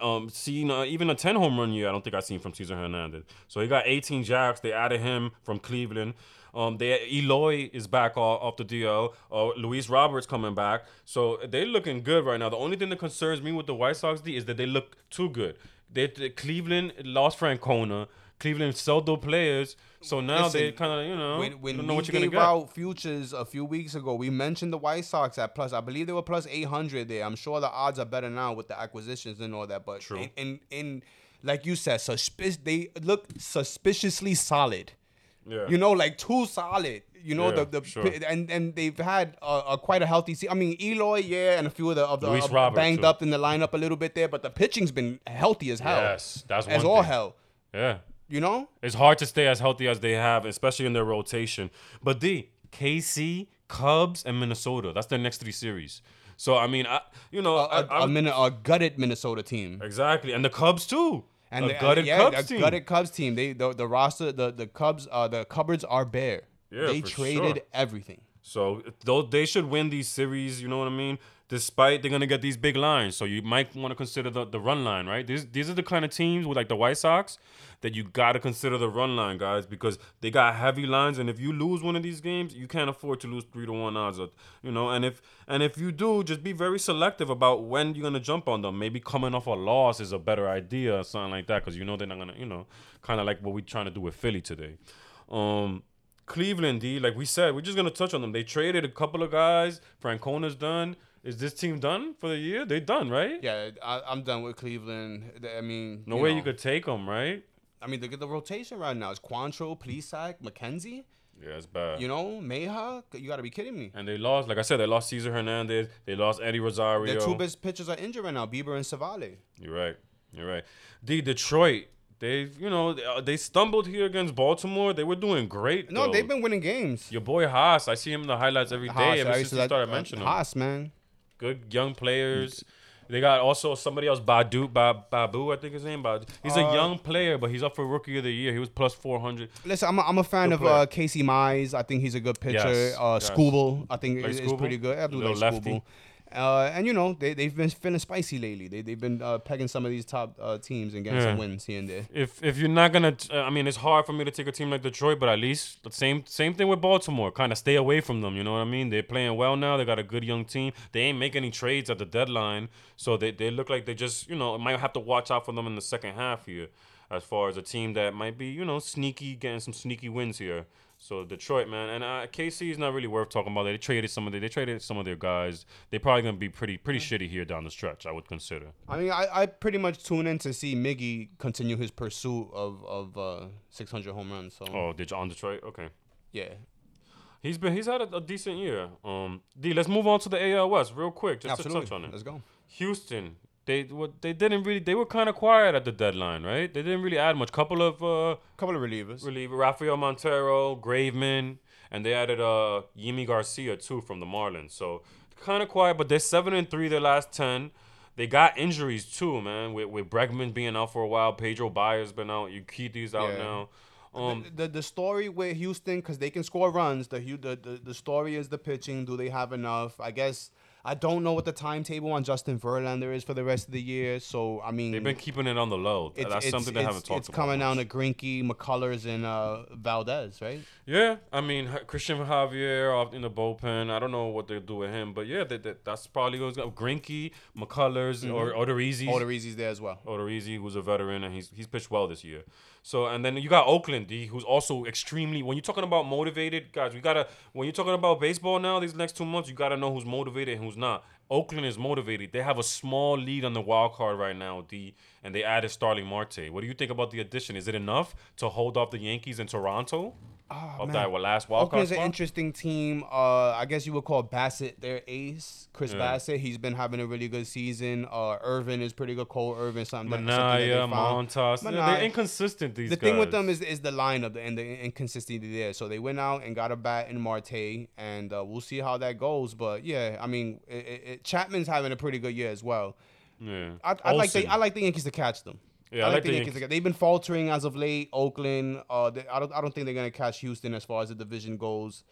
um see uh, even a 10 home run year. I don't think I've seen from Cesar Hernandez. So he got 18 jacks. They added him from Cleveland. Um, they Eloy is back off, off the DL. Uh, Luis Robert's coming back. So they're looking good right now. The only thing that concerns me with the White Sox D is that they look too good. They, they- Cleveland lost Francona. Cleveland sold their players. So now they kind of you know When, when don't know what you're gonna get. out futures a few weeks ago, we mentioned the White Sox at plus. I believe they were plus eight hundred there. I'm sure the odds are better now with the acquisitions and all that. But True. in in, in like you said, suspicious. They look suspiciously solid. Yeah. You know, like too solid. You know Yeah, the the sure. and and they've had a, a quite a healthy. Se- I mean, Eloy, yeah, and a few of the of the of banged too. up in the lineup a little bit there, but the pitching's been healthy as hell. Yes, that's as one all thing. hell. Yeah. You know, It's hard to stay as healthy as they have, especially in their rotation. But D, KC, Cubs, and Minnesota. That's their next three series. So I mean, I you know, a, I, a, I'm- Min- a gutted Minnesota team. exactly, and the Cubs too. And a the, gutted yeah, Cubs team. gutted Cubs team. They the, the roster the the Cubs uh the cupboards are bare. Yeah, they traded sure. everything. So though they should win these series, you know what I mean? Despite they're gonna get these big lines, so you might want to consider the, the run line, right? These these are the kind of teams with like the White Sox that you gotta consider the run line, guys, because they got heavy lines, and if you lose one of these games, you can't afford to lose three to one odds, or, you know. And if and if you do, just be very selective about when you're gonna jump on them. Maybe coming off a loss is a better idea, or something like that, because you know they're not gonna, you know, kind of like what we're trying to do with Philly today. Um, Cleveland, D, like we said, we're just gonna touch on them. They traded a couple of guys. Francona's done. Is this team done for the year? They done, right? Yeah, I, I'm done with Cleveland. I mean, No you way know, you could take them, right? I mean, look at the rotation right now. It's Quantrill, Plesac, McKenzie. Yeah, it's bad. You know, Mayha. You got to be kidding me. and they lost, like I said, they lost Cesar Hernandez. They lost Eddie Rosario. Their two best pitchers are injured right now, Bieber and Civale. You're right. You're right. The Detroit, they, you know, they, uh, stumbled here against Baltimore. They were doing great. No, though. they've been winning games. Your boy Haas, I see him in the highlights every day Haas, ever since you started mentioning him. Haas, man. Good young players. They got also somebody else, Baddoo, ba, Babu, I think his name. Baddoo. He's a Uh, young player, but he's up for rookie of the year. He was plus four hundred. Listen, I'm a, I'm a fan Good of uh, Casey Mize. I think he's a good pitcher. Yes, uh, yes. Skubal, I think Like is, is pretty good. I do Little like lefty. Uh, and you know they they've been feeling spicy lately. They they've been uh, pegging some of these top uh, teams and getting Yeah. some wins here and there. If if you're not gonna, t- I mean, it's hard for me to take a team like Detroit, but at least the same same thing with Baltimore. Kind of stay away from them. You know what I mean? They're playing well now. They got a good young team. They ain't make any trades at the deadline, so they they look like they just you know might have to watch out for them in the second half here, as far as a team that might be you know sneaky, getting some sneaky wins here. So Detroit, man, and uh, KC is not really worth talking about. They traded some of their, they traded some of their guys. They're probably gonna be pretty pretty shitty here down the stretch. I would consider. I mean, I, I pretty much tune in to see Miggy continue his pursuit of of uh, 600 home runs. So Oh, did you on Detroit? Okay. yeah, He's been he's had a, a decent year. Um, D, let's move on to the AL West real quick, just absolutely. to touch on it. Let's go. Houston, they what they didn't really they were kind of quiet at the deadline, right? They didn't really add much. Couple of uh Couple of relievers. reliever, Rafael Montero, Graveman, and they added uh Yimi Garcia too from the Marlins. So kind of quiet, but they're seven and three their last ten. they got injuries too, man. With with Bregman being out for a while, Pedro Baez's been out, Urquidy's out Yeah. now. Um, the, the the story with Houston because they can score runs. The, Hu- the the the story is the pitching. Do they have enough? I guess I don't know what the timetable on Justin Verlander is for the rest of the year. So I mean, they've been keeping it on the low. it's, That's it's, something they haven't talked It's about. It's coming down to Greinke, McCullers, and uh, Valdez, right? Yeah, I mean Christian Javier off in the bullpen. I don't know what they'll do with him, but yeah, that, that, that's probably going to. Greinke, McCullers, or Odorizzi. Odorizzi's there as well. Odorizzi, who's a veteran, and he's he's pitched well this year. So and then you got Oakland D, who's also extremely. When you're talking about motivated guys, we gotta. When you're talking about baseball now, these next two months, you gotta know who's motivated and who's not. Oakland is motivated. They have a small lead on the wild card right now, D, and they added Starling Marte. What do you think about the addition? Is it enough to hold off the Yankees in Toronto? Of that what, last wild Oakland's an interesting team. Uh, I guess you would call Bassitt their ace. Chris Yeah. Bassitt, he's been having a really good season. Uh, Irvin is pretty good. Cole Irvin, something that, something that Manaea, they. Montas. They're- Manaea. They're inconsistent. These the guys. thing with them is is the lineup and the inconsistency there. So they went out and got a bat in Marte, and uh, we'll see how that goes. But yeah, I mean, it, it- Chapman's having a pretty good year as well. yeah. I, I like the I like the Yankees to catch them. Yeah, I like the Yankees. Yankees. catch- They've been faltering as of late. Oakland, uh, they, I don't I don't think they're gonna catch Houston as far as the division goes.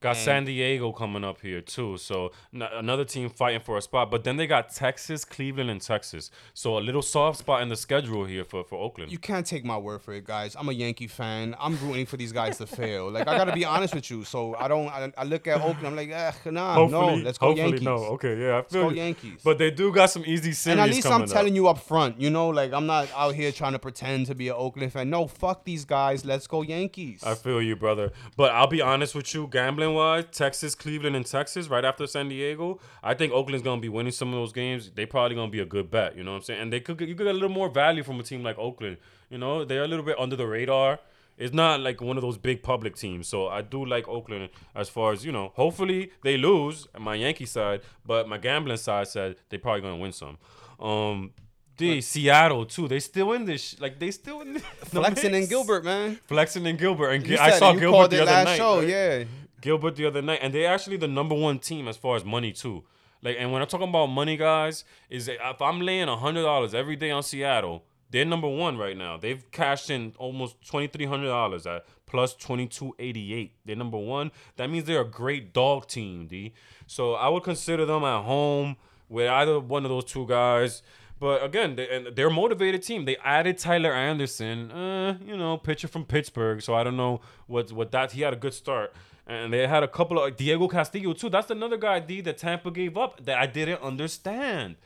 Got And- San Diego coming up here too, so n- another team fighting for a spot. But then they got Texas, Cleveland, and Texas. So a little soft spot in the schedule here for, for Oakland. You can't take my word for it, guys. I'm a Yankee fan. I'm rooting for these guys to fail. Like I gotta be honest with you. So I don't. I, I look at Oakland. I'm like, eh, nah, no. Let's go hopefully Yankees. no. Okay, yeah, I feel go. Yankees. But they do got some easy series And at least I'm telling up. you up front, you know, like I'm not out here trying to pretend to be an Oakland fan. No, fuck these guys. Let's go Yankees. I feel you, brother. But I'll be honest with you, gambling wise, Texas, Cleveland, and Texas, right after San Diego, I think Oakland's gonna be winning some of those games. They probably gonna be a good bet. You know what I'm saying? And they could get, you could get a little more value from a team like Oakland. You know, they're a little bit under the radar. It's not like one of those big public teams. So I do like Oakland as far as, you know, hopefully they lose my Yankee side, but my gambling side said they probably gonna win some. Um the Seattle too. They still in this sh- like they still in Flexen and. Gilbert, man. Flexen and Gilbert. And I saw. Gilbert the other last night. show, right? yeah. Gilbert the other night, and they're actually the number one team as far as money too. Like, and when I'm talking about money, guys, is if I'm laying hundred dollars every day on Seattle, they're number one right now. They've cashed in almost twenty three hundred dollars at plus twenty two eighty eight. They're number one. That means they're a great dog team, D. So I would consider them at home with either one of those two guys. But again, they, and they're a motivated team. They added Tyler Anderson, uh, you know, pitcher from Pittsburgh. So I don't know what what that he had a good start. And they had a couple of Diego Castillo too. That's another guy D that Tampa gave up that I didn't understand.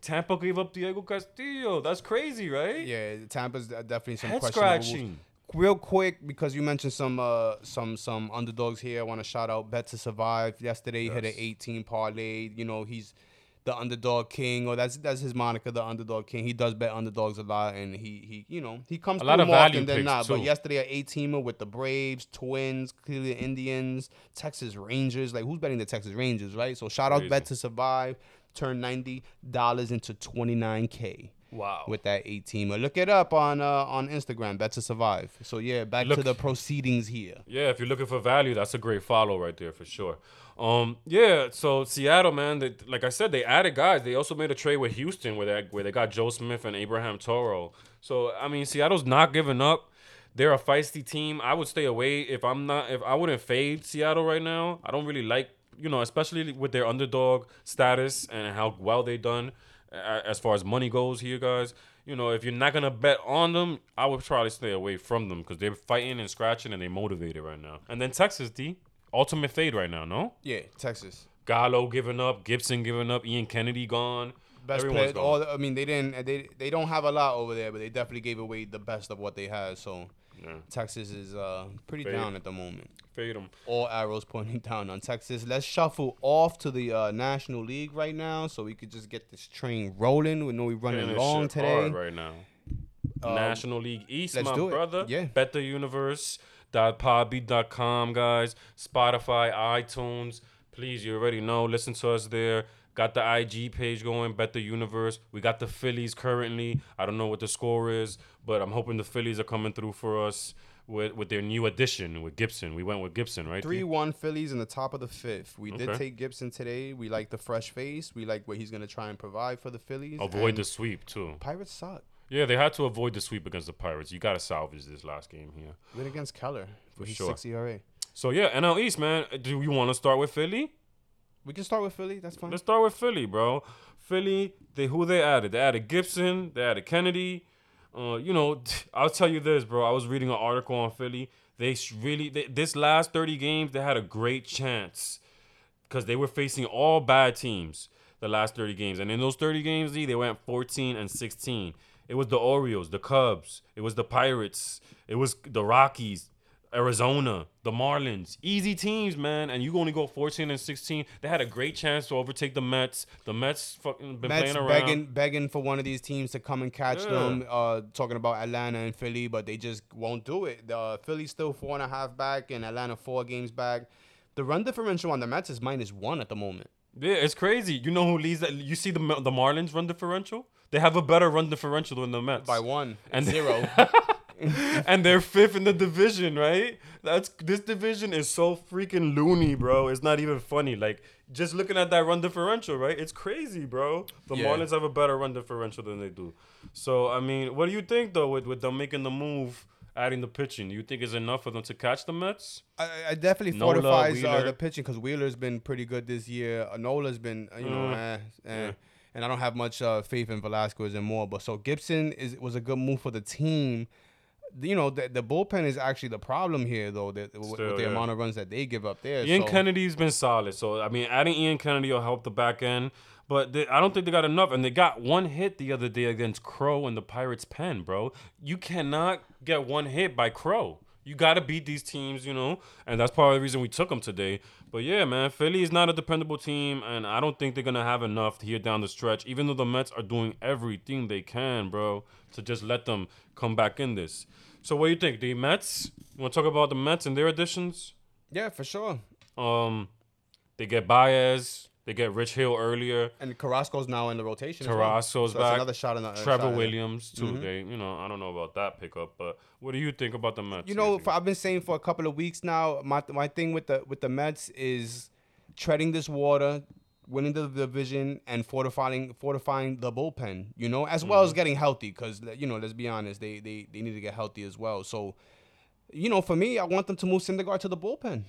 Tampa gave up Diego Castillo. That's crazy, right? Yeah, Tampa's definitely some Head questionable. scratching. Real quick, because you mentioned some uh some some underdogs here. I want to shout out Bet to Survive. Yesterday he hit an 18 parlay. You know he's the underdog king, or that's that's his moniker, the underdog king. He does bet underdogs a lot, and he he you know he comes A lot of more value often than not. But yesterday an 18er with the Braves, Twins, Cleveland Indians, Texas Rangers. Like who's betting the Texas Rangers, right? So shout out Crazy. Bet to Survive. Turn ninety dollars into 29k Wow. with that eight teamer. Look it up on uh, on Instagram. Bet to survive. So yeah, back to the proceedings here. Yeah, if you're looking for value, that's a great follow right there for sure. Um, yeah, so Seattle, man, they, like I said, they added guys. They also made a trade with Houston where they where they got Joe Smith and Abraham Toro. So I mean, Seattle's not giving up. They're a feisty team. I would stay away if I'm not if I wouldn't fade Seattle right now. I don't really like you know, especially with their underdog status and how well they've done as far as money goes here, guys. You know, if you're not gonna bet on them, I would probably stay away from them because they're fighting and scratching and they motivated right now. And then Texas D, ultimate fade right now, no? Yeah, Texas. Gallo giving up, Gibson giving up, Ian Kennedy gone. Best Everyone's player. All I mean, they didn't. They they don't have a lot over there, but they definitely gave away the best of what they had. So Yeah. Texas is uh pretty Fade. down at the moment. Fade them. All arrows pointing down on Texas. Let's shuffle off to the uh, National League right now, so we could just get this train rolling. We know we're running Getting long today. right now. Um, National League East, my brother. Yeah. Bet the Universe. Podbean.com, guys. Spotify, iTunes. Please, you already know. Listen to us there. Got the IG page going, Bet the Universe. We got the Phillies currently. I don't know what the score is, but I'm hoping the Phillies are coming through for us. with with their new addition with Gibson. We went with Gibson, right? Three one Phillies in the top of the fifth. We did take Gibson today. We like the fresh face. We like what he's gonna try and provide for the Phillies. Avoid and the sweep too. Pirates suck. Yeah, they had to avoid the sweep against the Pirates. You got to salvage this last game here. Win against Keller for sure. six ERA. So yeah, NL East, man. Do you want to start with Philly? We can start with Philly. That's fine. Let's start with Philly, bro. Philly, they who they added? They added Gibson. They added Kennedy. Uh, you know, I'll tell you this, bro. I was reading an article on Philly. They really, they, this last thirty games, they had a great chance because they were facing all bad teams the last 30 games. And in those 30 games, Z, they went 14 and 16. It was the Orioles, the Cubs, it was the Pirates, it was the Rockies, Arizona, the Marlins. Easy teams, man. And you only go 14 and 16. They had a great chance to overtake the Mets. The Mets fucking been Mets playing around. begging begging for one of these teams to come and catch Yeah. them. Uh, talking about Atlanta and Philly, but they just won't do it. The Philly's still four and a half back, and Atlanta four games back. The run differential on the Mets is minus one at the moment. Yeah, it's crazy. You know who leads that? You see the the Marlins run differential? They have a better run differential than the Mets. by one And- zero. and they're fifth in the division, right? That's this division is so freaking loony, bro. It's not even funny. Like just looking at that run differential, right? It's crazy, bro. The Yeah. Marlins have a better run differential than they do. So I mean, what do you think though with with them making the move, adding the pitching? You think it's enough for them to catch the Mets? I, I definitely Nola, fortifies uh, the pitching because Wheeler's been pretty good this year. Uh, Nola's been, uh, you know, Mm. eh, eh. Yeah. and I don't have much uh, faith in Velasquez and Moore. But so Gibson is was a good move for the team. You know, the, the bullpen is actually the problem here, though. With, Still, with the yeah. amount of runs that they give up there. Ian so. Kennedy's been solid. So I mean, adding Ian Kennedy will help the back end. But they, I don't think they got enough, and they got one hit the other day against Crowe in the Pirates' pen, bro. You cannot get one hit by Crowe. You got to beat these teams, you know, and that's part of the reason we took them today. But yeah, man, Philly is not a dependable team, and I don't think they're gonna have enough here down the stretch. Even though the Mets are doing everything they can, bro, to just let them come back in this. So what do you think? The Mets? You want to talk about the Mets and their additions? Yeah, for sure. Um, they get Baez. They get Rich Hill earlier. And Carrasco's now in the rotation. as well. Carrasco's So back. another shot in the uh, Trevor in Williams too. They, you know, I don't know about that pickup, but what do you think about the Mets? You know, for, I've been saying for a couple of weeks now. My my thing with the with the Mets is treading this water, winning the division, and fortifying fortifying the bullpen. You know, as well as Mm-hmm. getting healthy, because you know, let's be honest, they they they need to get healthy as well. So, you know, for me, I want them to move Syndergaard to the bullpen.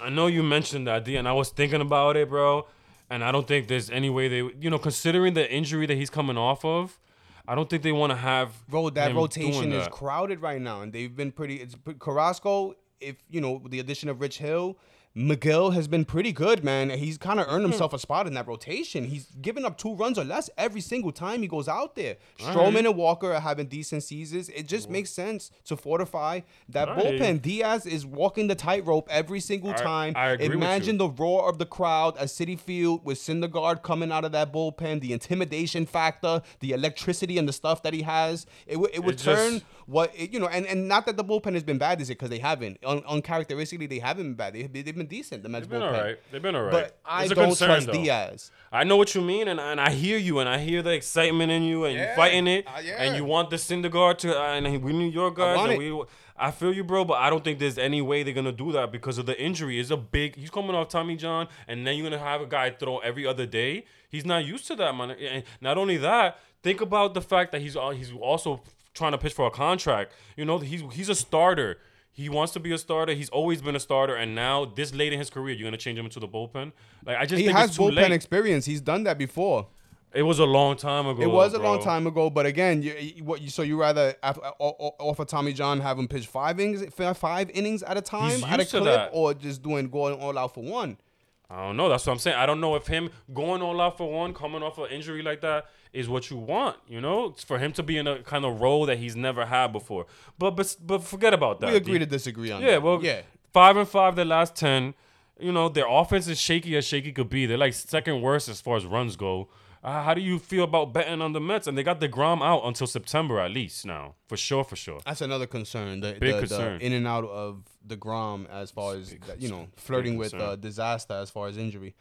I know you mentioned that, D, and I was thinking about it, bro. And I don't think there's any way they, you know, considering the injury that he's coming off of, I don't think they want to have. Bro, that rotation is that. crowded right now, and they've been pretty. It's Carrasco. If you know the addition of Rich Hill, Megill has been pretty good, man. He's kind of earned hmm. himself a spot in that rotation. He's given up two runs or less every single time he goes out there. Stroman and Walker are having decent seasons. It just makes sense to fortify that you. bullpen. Diaz is walking the tightrope every single I- time. I agree with Imagine the roar of the crowd at Citi Field with Syndergaard coming out of that bullpen, the intimidation factor, the electricity and the stuff that he has. It would it would It just- turn what it, you know, and, and not that the bullpen has been bad is year because they haven't. Un, uncharacteristically, they haven't been bad. They, they've been decent. The Mets They've been bullpen. all right. They've been all right. But I don't concern, trust though. Diaz. I know what you mean, and, and I hear you, and I hear the excitement in you, and you Yeah, fighting it, uh, yeah. and you want the Syndergaard to, uh, and we New York guys, want and it. we, I feel you, bro, but I don't think there's any way they're gonna do that because of the injury. It's a big. He's coming off Tommy John, and then you're gonna have a guy throw every other day. He's not used to that, man. And not only that, think about the fact that he's al- he's also trying to pitch for a contract. You know, he's he's a starter. He wants to be a starter. He's always been a starter, and now this late in his career, you're gonna change him into the bullpen. Like I just He think has it's too bullpen late. experience. He's done that before. It was a long time ago. It was a bro. long time ago, but again, you, you- what you so you rather af- o- o- offer Tommy John have him pitch five innings, five innings at a time He's at a clip, that. or just doing going all out for one. I don't know. That's what I'm saying. I don't know if him going all out for one, coming off an injury like that, is what you want. You know, It's for him to be in a kind of role that he's never had before. But but but forget about that. We agree D. to disagree on that. Yeah, that. well, yeah. five and five the last ten. You know, their offense is shaky as shaky could be. They're like second worst as far as runs go. Uh, how do you feel about betting on the Mets? And they got deGrom out until September at least now, for sure, for sure. That's another concern. The, Big the, concern. the in and out of deGrom as far as you know flirting with uh, disaster as far as injury.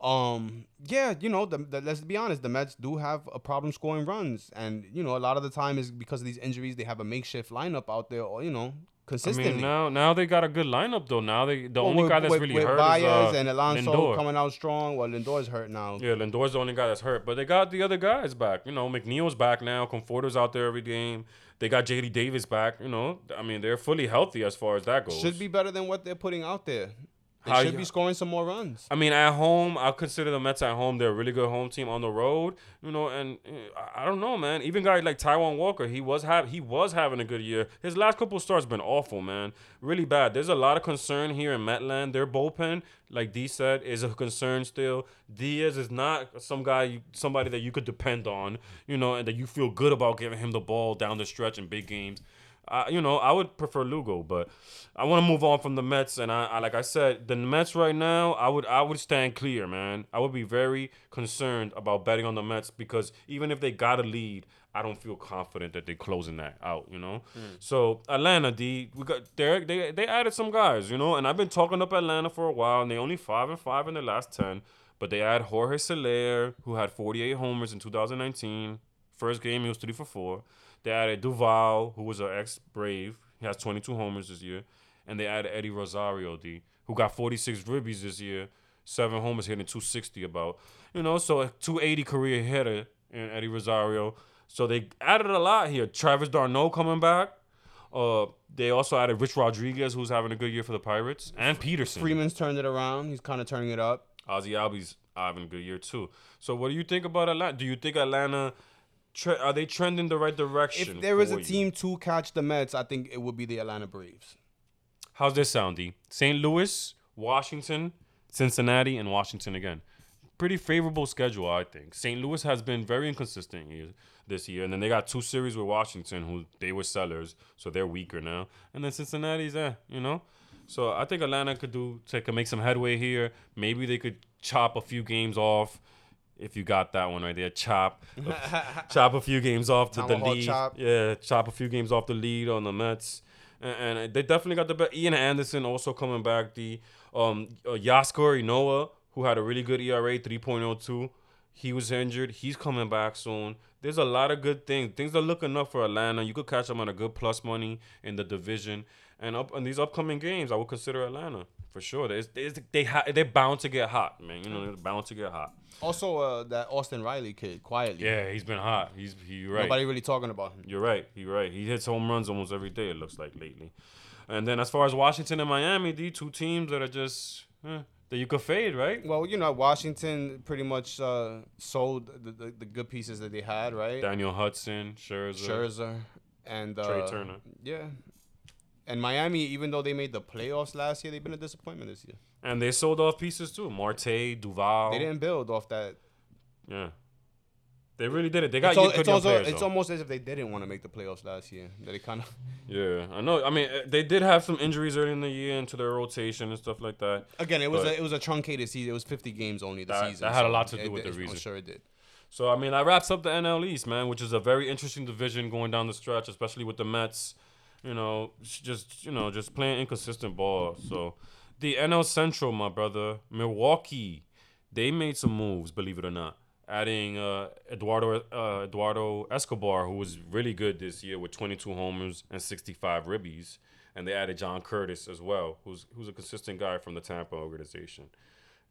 Um, yeah, you know, the, the, let's be honest. The Mets do have a problem scoring runs, and you know, a lot of the time is because of these injuries. They have a makeshift lineup out there, or you know, I mean, now now they got a good lineup though. Now they the Well, only with- guy that's with- really with hurt is uh, and Alonso Lindor. coming out strong. Well, Lindor's hurt now. Yeah, Lindor's the only guy that's hurt, but they got the other guys back. You know, McNeil's back now. Conforto's out there every game. They got JD Davis back. You know, I mean, they're fully healthy as far as that goes. Should be better than what they're putting out there. They How should you- be scoring some more runs. I mean, at home, I consider the Mets at home. They're a really good home team on the road. You know, and uh, I- don't know, man. Even guys like Taijuan Walker, he was have he was having a good year. His last couple starts been awful, man. Really bad. There's a lot of concern here in Metland. Their bullpen, like D said, is a concern still. Diaz is not some guy, somebody that you could depend on. You know, and that you feel good about giving him the ball down the stretch in big games. I, you know, I would prefer Lugo, but I want to move on from the Mets. And I, I, like I said, the Mets right now, I would, I would stand clear, man. I would be very concerned about betting on the Mets because even if they got a lead, I don't feel confident that they're closing that out. You know, mm. so Atlanta, D, we got Derek. they they added some guys, you know, and I've been talking up Atlanta for a while, and they only five and five in the last ten. But they add Jorge Soler, who had 48 homers in 2019. First game, he was three for four. They added Duvall, who was an ex Brave. He has 22 homers this year. And they added Eddie Rosario, D, who got 46 ribbies this year, seven homers hitting 260 about. You know, so a 280 career hitter in Eddie Rosario. So they added a lot here. Travis d'Arnaud coming back. Uh, they also added Rich Rodriguez, who's having a good year for the Pirates, and Peterson. Freeman's turned it around. He's kind of turning it up. Ozzy Albies having a good year too. So what do you think about Atlanta? Do you think Atlanta tre- are they trending the right direction? If there is for a you? team to catch the Mets, I think it would be the Atlanta Braves. how's this sound? D? St. Louis, Washington, Cincinnati, and Washington again. Pretty favorable schedule, I think. St. Louis has been very inconsistent here, this year, and then they got two series with Washington, who they were sellers, so they're weaker now. And then Cincinnati's, eh, you know. So I think Atlanta could do could make some headway here. Maybe they could chop a few games off. If you got that one right there, chop, chop a few games off the, the lead. chop. Yeah, chop a few games off the lead on the Mets, and, and they definitely got the best. Ian Anderson also coming back. The um uh, Ynoa, who had a really good ERA, three point oh two. He was injured. He's coming back soon. There's a lot of good things. Things are looking up for Atlanta. You could catch them on a good plus money in the division. And up in these upcoming games, I would consider Atlanta for sure. There's, there's, they ha- they're bound to get hot, man. You know, they're bound to get hot. Also, uh, that Austin Riley kid, quietly. Yeah, he's been hot. He's he right. Nobody really talking about him. You're right. You're right. He hits home runs almost every day. It looks like lately. And then as far as Washington and Miami, the two teams that are just eh, that you could fade, right? Well, you know, Washington pretty much uh, sold the, the, the good pieces that they had, right? Daniel Hudson, Scherzer, Scherzer and uh, Trea Turner. Yeah. And Miami, even though they made the playoffs last year, they've been a disappointment this year. and they sold off pieces too. Marte, Duvall. They didn't build off that. Yeah, they really did it. They got It's, al- good it's also players, it's almost as if they didn't want to make the playoffs last year. That they kind of Yeah, I know. I mean, eh, they did have some injuries early in the year into their rotation and stuff like that. again it was a, it was a truncated season. It was 50 games only the season. that had a lot to do it with did- the I'm reason. sure it did. So I mean, that wraps up the NL East, man, which is a very interesting division going down the stretch, especially with the Mets. You know, just you know, just playing inconsistent ball. So the NL Central, my brother, Milwaukee, they made some moves, believe it or not, adding uh, Eduardo uh, Eduardo Escobar, who was really good this year with 22 homers and 65 ribbies, and they added John Curtis as well, who's who's a consistent guy from the Tampa organization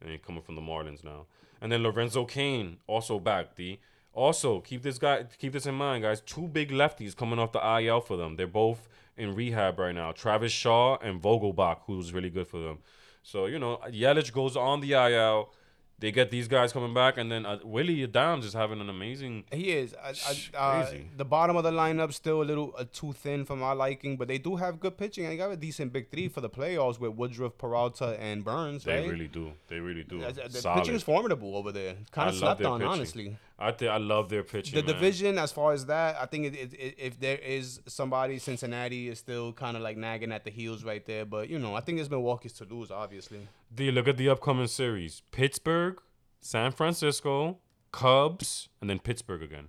and coming from the Marlins now. And then Lorenzo Cain also back. D. Also keep this guy keep this in mind, guys. Two big lefties coming off the IL for them. They're both in rehab right now. Travis Shaw and Vogelbach, who's really good for them. So you know Yelich goes on the IL. They get these guys coming back, and then uh, Willy Adames is having an amazing. He is. I, I, uh, the bottom of the lineup still a little uh, too thin for my liking, but they do have good pitching. and They got a decent big three for the playoffs with Woodruff, Peralta, and Burnes. They right? really do. They really do. Uh, the Solid. pitching is formidable over there. Kind of slept on, pitching. honestly. I think I love their pitching. The man. division, as far as that, I think it, it, if there is somebody, Cincinnati is still kind of like nagging at the heels right there. But you know, I think it's Milwaukee's to lose, obviously. D, look at the upcoming series: Pittsburgh, San Francisco, Cubs, and then Pittsburgh again.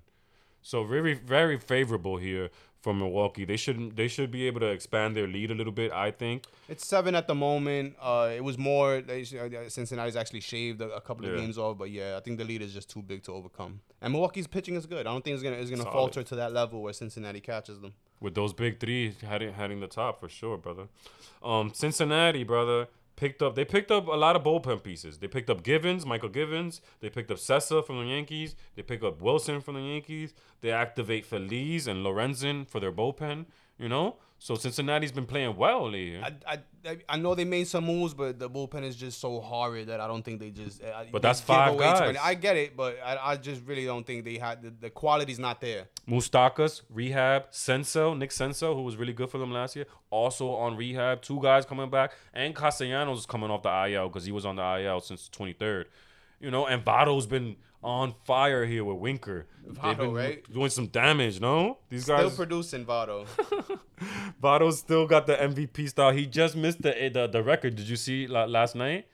So very, very favorable here for Milwaukee. They should they should be able to expand their lead a little bit. I think. It's seven at the moment. Uh, it was more. They, uh, Cincinnati's actually shaved a, a couple of Yeah. games off, but yeah, I think the lead is just too big to overcome. And Milwaukee's pitching is good. I don't think it's gonna it's gonna Solid. falter to that level where Cincinnati catches them. with those big three heading heading the top for sure, brother. Um, Cincinnati, brother, picked up. They picked up a lot of bullpen pieces. They picked up Givens, Mychal Givens. They picked up Cessa from the Yankees. They pick up Wilson from the Yankees. They activate Feliz and Lorenzen for their bullpen. You know, so Cincinnati's been playing well lately. I, I I- know they made some moves, but the bullpen is just so horrid that I don't think they just. I- But that's five guys. I get it, but I, I just really don't think they had the, the quality's not there. Moustakas, rehab. Senzel, Nick Senzel, who was really good for them last year, also on rehab. Two guys coming back. And Castellanos is coming off the IL because he was on the IL since the 23rd. You know, and Votto's been on fire here with Winker. They've Votto, right? doing some damage, no? These guys Still guys. producing Votto. Votto's still got the MVP style. He just missed the the, the record. Did you see la- last night?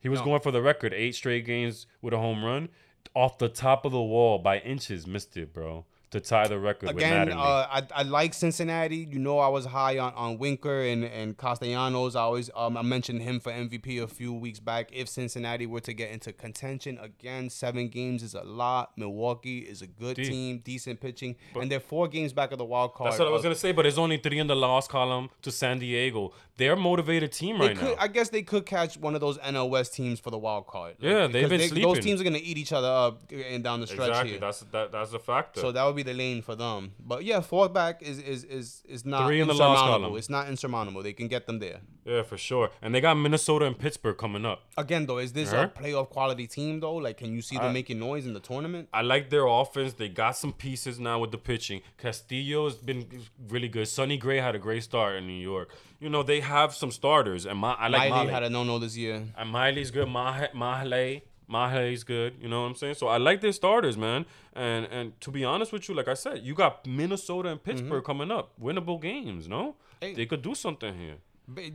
He was No. going for the record, eight straight games with a home run, off the top of the wall by inches. Missed it, bro, to tie the record Again, uh, I, I like Cincinnati. You know, I was high on, on Winker and, and Castellanos. I always um, I mentioned him for MVP a few weeks back. If Cincinnati were to get into contention again, seven games is a lot. Milwaukee is a good D. team, decent pitching, and they're four games back of the wild card. That's what I was Uh, gonna say, but it's only three in the loss column to San Diego. They're a motivated team right could, now. I guess they could catch one of those NL West teams for the wild card. Yeah, they've been they- sleeping. Those teams are gonna eat each other up and down the stretch exactly. here. That's that, that's a factor. So that would be the lane for them. But yeah, fourth back is is is is not Three in the loss column. It's not insurmountable. They can get them there. yeah, for sure. And they got Minnesota and Pittsburgh coming up. Again, though, is this Uh-huh. a playoff quality team though? Like, can you see them I- making noise in the tournament? I like their offense. They got some pieces now with the pitching. Castillo has been really good. Sonny Gray had a great start in New York. You know they have some starters, and my, I like Miley Miley. had a no-no this year. and Miley's good. Mah- Mahle, Mahle's good. You know what I'm saying? So I like their starters, man. And and to be honest with you, like I said, you got Minnesota and Pittsburgh coming up, winnable games. No, Mm-hmm. Hey. they could do something here.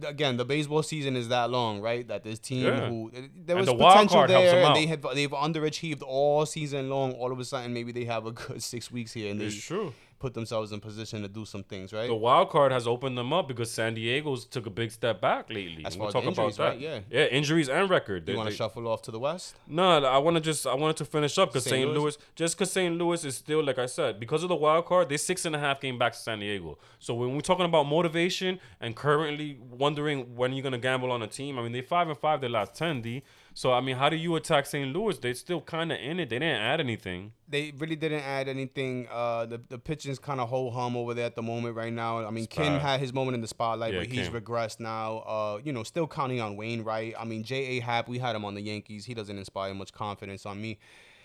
Again, the baseball season is that long, right? That this team Yeah. who there And was the wild potential there, and they have they've underachieved all season long. All of a sudden, maybe they have a good six weeks here, and they It's true. Put themselves in position to do some things, right? The wild card has opened them up because San Diego's took a big step back lately. As We'll as talk injuries, about that. right? Yeah. yeah, injuries and record. They- you want to shuffle off to the west? No, I want to just I wanted to finish up because St. Louis? Louis, just because St. Louis is still like I said because of the wild card, they're six and a half game back to San Diego. So when we're talking about motivation and currently wondering when you're gonna gamble on a team, I mean they five and five their last ten D. So I mean, how do you attack St. Louis? They're still kind of in it. They didn't add anything. They really didn't add anything. Uh, the the pitching's kind of ho hum over there at the moment right now. I mean, Kim had his moment in the spotlight, Yeah, but he's Kim. regressed now. Uh, you know, still counting on Wainwright. I mean, J A Happ, we had him on the Yankees. He doesn't inspire much confidence on me.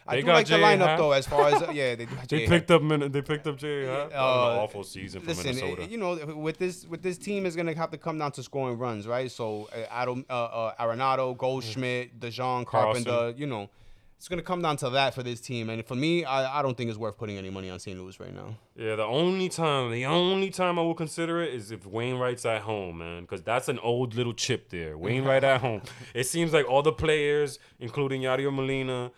I They do got like the lineup Happ? though, as far as yeah, they do. They picked up they picked up J. Happ. That an Uh, awful season for Listen, Minnesota. you know, with this with this team is gonna have to come down to scoring runs, right? So, uh, Adam, uh, uh, Arenado, Goldschmidt, DeJong, Carpenter, Carlson. you know, it's gonna come down to that for this team. And for me, I, I don't think it's worth putting any money on St. Louis right now. Yeah, the only time, the only time I will consider it is if Wainwright's at home, man, because that's an old little chip there. Wainwright at home. It seems like all the players, including Yadier Molina,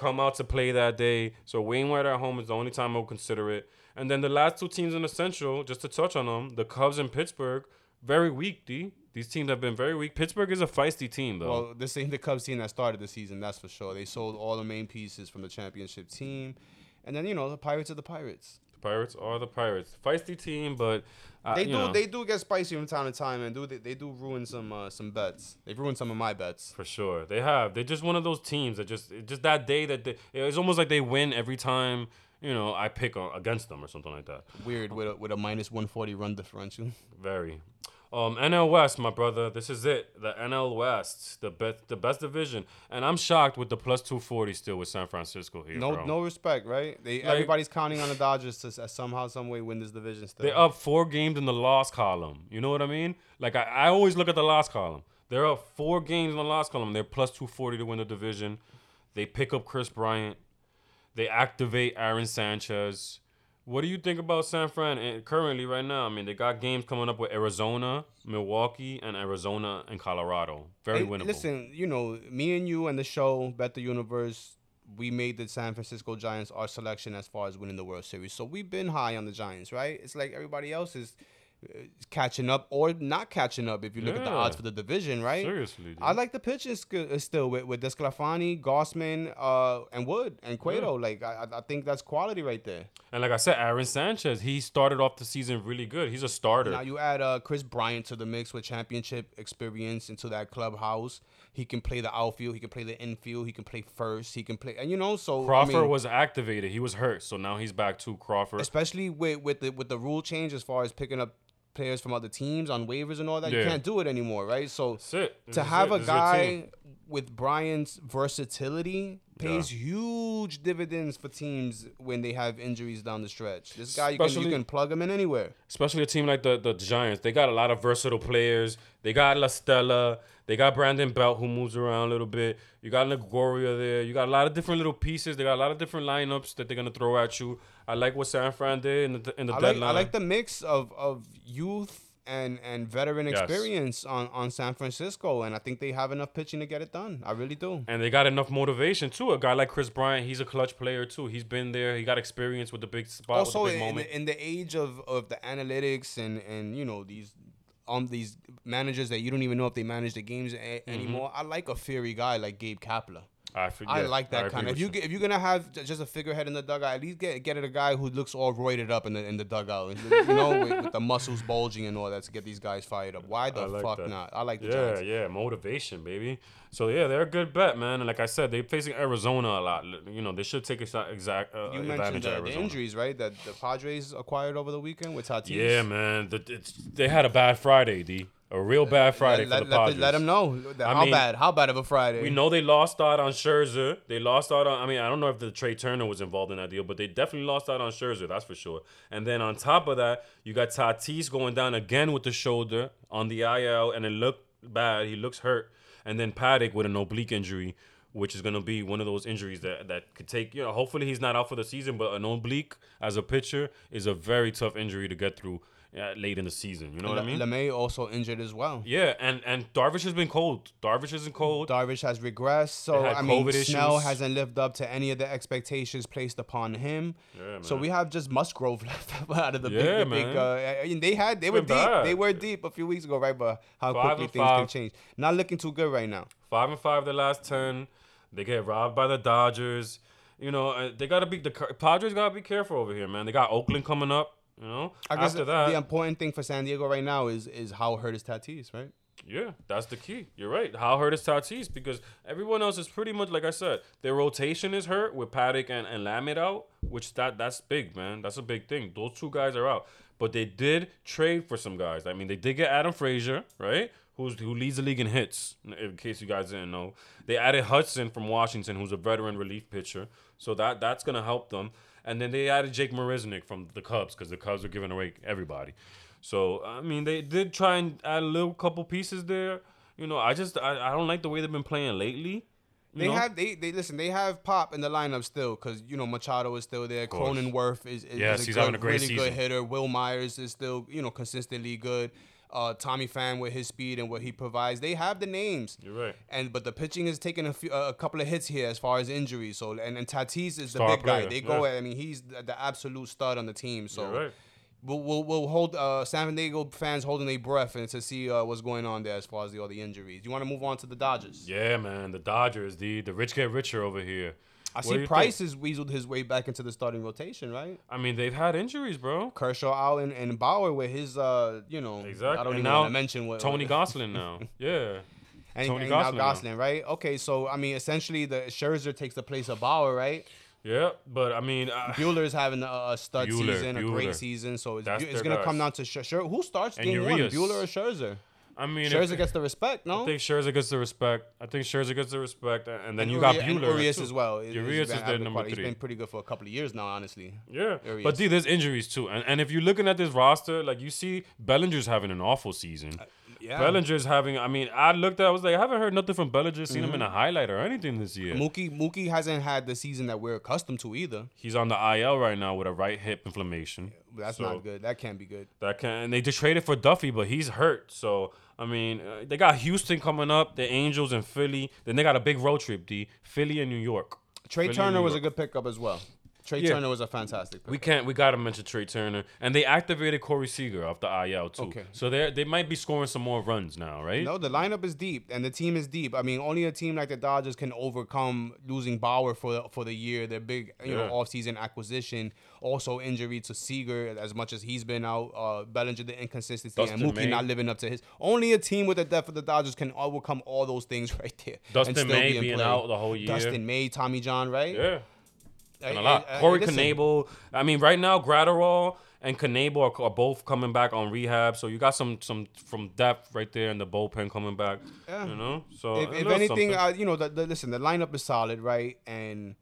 come out to play that day. So Wainwright at home is the only time I will consider it. And then the last two teams in the Central, just to touch on them, the Cubs and Pittsburgh, very weak. D. These teams have been very weak. Pittsburgh is a feisty team, though. Well, this ain't the Cubs team that started the season, that's for sure. They sold all the main pieces from the championship team, and then you know the Pirates are the Pirates. the Pirates are the Pirates. Feisty team, but uh, They do know, they do get spicy from time to time, and do they, they do ruin some uh, some bets. They've ruined some of my bets. For sure, they have. They're just one of those teams that just just that day that they, it's almost like they win every time. You know, I pick on, against them or something like that. Weird with a, with a minus one forty run differential. Very. Um, NL West, my brother. This is it. The NL West, the best, the best division. And I'm shocked with the plus two forty still with San Francisco here. No bro. no respect, right? They Like- everybody's counting on the Dodgers to s- somehow some way win this division. Still, They're up four games in the loss column. You know what I mean? Like I, I always look at the loss column. They're up four games in the loss column. They're plus two forty to win the division. They pick up Kris Bryant. They activate Aaron Sanchez. What do you think about San Fran and currently right now? I mean, they got games coming up with Arizona, Milwaukee, and Arizona and Colorado. Very Hey, winnable. Listen, you know, me and you and the show Bet the Universe, we made the San Francisco Giants our selection as far as winning the World Series. So we've been high on the Giants, right? It's like everybody else is catching up or not catching up if you look at the odds for the division, right? Seriously, dude. I like the pitching sk- uh, still with with Desclafani, Gausman, uh, and Wood and Cueto. Like I, I- I think that's quality right there. And like I said, Aaron Sanchez, he started off the season really good. He's a starter. Now you add uh, Kris Bryant to the mix with championship experience into that clubhouse. He can play the outfield. He can play the infield. He can play first. He can play, and you know, so I Crawford mean, was activated. He was hurt, so now he's back to Crawford. especially with with the with the rule change as far as picking up players from other teams on waivers and all that. You can't do it anymore, right? So. To have it. a This is your team. guy with Bryant's versatility pays huge dividends for teams when they have injuries down the stretch. This guy you can, you can plug him in anywhere. especially a team like the, the Giants. They got a lot of versatile players. They got La Stella. They got Brandon Belt who moves around a little bit. You got Longoria there. You got a lot of different little pieces. They got a lot of different lineups that they're gonna throw at you. I like what San Fran did in the in the I like, deadline. I like the mix of, of youth and, and veteran Yes. experience on, on San Francisco, and I think they have enough pitching to get it done. I really do. and they got enough motivation too. A guy like Kris Bryant, he's a clutch player too. He's been there. He got experience with the big spot, also the big in, moment. in the age of, of the analytics and, and you know these um these managers that you don't even know if they manage the games a- Mm-hmm. anymore. I like a fiery guy like Gabe Kapler. I, forget. I like that agree kind of. If you get, if you're gonna have just a figurehead in the dugout, at least get get it a guy who looks all roided up in the in the dugout. You know, with, with the muscles bulging and all that to get these guys fired up. Why the like fuck that. not? I like the Yeah, Giants. yeah, motivation, baby. So yeah, they're a good bet, man. And like I said, they're facing Arizona a lot. You know, they should take exa- exact uh, You mentioned of the, the injuries, right? That the Padres acquired over the weekend with Tatis. Yeah, man. The, they had a bad Friday, D. A real bad Friday let, for the let, Padres. let, them know that- I how mean, bad, how bad of a Friday. We know they lost out on Scherzer. They lost out on. I mean, I don't know if the Trea Turner was involved in that deal, but they definitely lost out on Scherzer. That's for sure. And then on top of that, you got Tatis going down again with the shoulder on the IL, and it looked bad. He looks hurt. And then Paddock with an oblique injury, which is gonna be one of those injuries that that could take. You know, hopefully he's not out for the season, but an oblique as a pitcher is a very tough injury to get through uh, late in the season. You know what I mean? Lamet also injured as well. Yeah, and and Darvish has been cold. Darvish isn't cold. Darvish has regressed, so I mean, COVID Snell issues. hasn't lived up to any of the expectations placed upon him. Yeah, So we have just Musgrove left out of the Yeah, big, the big. man. Uh, I mean, they had they were deep. bad. They were deep a few weeks ago, right? But how Five quickly things can change. Not looking too good right now. Five and five the last ten. They get robbed by the Dodgers. You know, uh, they gotta be the Padres gotta be careful over here, man. They got Oakland coming up. You know, I guess after that, the important thing for San Diego right now is is how hurt is Tatis, right? yeah, that's the key. You're right. How hurt is Tatis? Because everyone else is pretty much like I said. Their rotation is hurt with Paddock and and Lamet out, which that that's big, man. That's a big thing. Those two guys are out, but they did trade for some guys. I mean, they did get Adam Frazier, right? Who's, who leads the league in hits, in case you guys didn't know. They added Hudson from Washington, who's a veteran relief pitcher. So that that's gonna help them. And then they added Jake Marisnick from the Cubs because the Cubs are giving away everybody. So I mean, they did try and add a little couple pieces there. You know, I just I, I don't like the way they've been playing lately. You They know? have they they listen. They have Pop in the lineup still because you know Machado is still there. Cronenworth is, is, Yes, is a he's good, having a great really season. good hitter. Wil Myers is still you know consistently good. Uh, Tommy Pham with his speed and what he provides. They have the names. You're right. And but the pitching is taking a few a couple of hits here as far as injuries. So and, and Tatis is the Star big guy. They go yeah. at. I mean, he's the, the absolute stud on the team. So. You're right. We'll, we'll, we'll hold uh, San Diego fans holding their breath and to see uh, what's going on there as far as the, all the injuries. You want to move on to the Dodgers? Yeah, man, the Dodgers, the the rich get richer over here. I see Price think? has weaseled his way back into the starting rotation, right? I mean, they've had injuries, bro. Kershaw Allen and, Bauer with his, uh, you know, Exactly. I don't And even now want to mention what Tony Gonsolin now. Yeah. and, Tony and now Gonsolin now. Right? Okay, so I mean, essentially, the Scherzer takes the place of Bauer, right? Yeah, but I mean, uh, Buehler's having a, a stud Buehler, season, a great season, so it's, it's gonna come down to Scherzer. Who starts And game one, Buehler or Scherzer? I mean, if- Scherzer gets the respect, no? I think Scherzer gets the respect. I think Scherzer gets the respect, and then you Urias- got and Buehler Urias too. as well. He's Urias is their number three. He's been pretty good for a couple of years now, honestly. Yeah, Urias. but see, there's injuries too, and and if you're looking at this roster, like you see, Bellinger's having an awful season. Uh, Yeah. Bellinger's having. I mean, I looked at. It, I was like, I haven't heard nothing from Bellinger. Seen him in Mm-hmm. a highlight or anything this year. Mookie Mookie hasn't had the season that we're accustomed to either. He's on the IL right now with a right hip inflammation. That's So- not good. That can't be good. That can and they just traded for Duffy, but he's hurt. So I mean, uh, they got Houston coming up, the Angels and Philly. Then they got a big road trip, D. Philly and New York. Trea Philly Turner New was a good pickup as well. Trea Yeah. Turner was a fantastic pick. We can't. We gotta mention Trea Turner, and they activated Corey Seager off the IL too. Okay. So they they might be scoring some more runs now, right? No, the lineup is deep and the team is deep. I mean, only a team like the Dodgers can overcome losing Bauer for the, for the year. Their big, you know, Yeah. offseason acquisition. Also, injury to Seager as much as he's been out. Uh, Bellinger the inconsistency Dustin and Mookie May. not living up to his. Only a team with the depth of the Dodgers can overcome all those things right there. Dustin May be in being play. out the whole year. Dustin May, Tommy John, right? Yeah. And a I- lot. I- I- Corey listen, Knebel. I mean, right now, Graterol and Knebel are, are both coming back on rehab, so you got some some from depth right there in the bullpen coming back. Yeah. You know, so if, if anything, uh, you know, the, the listen, the lineup is solid, right? And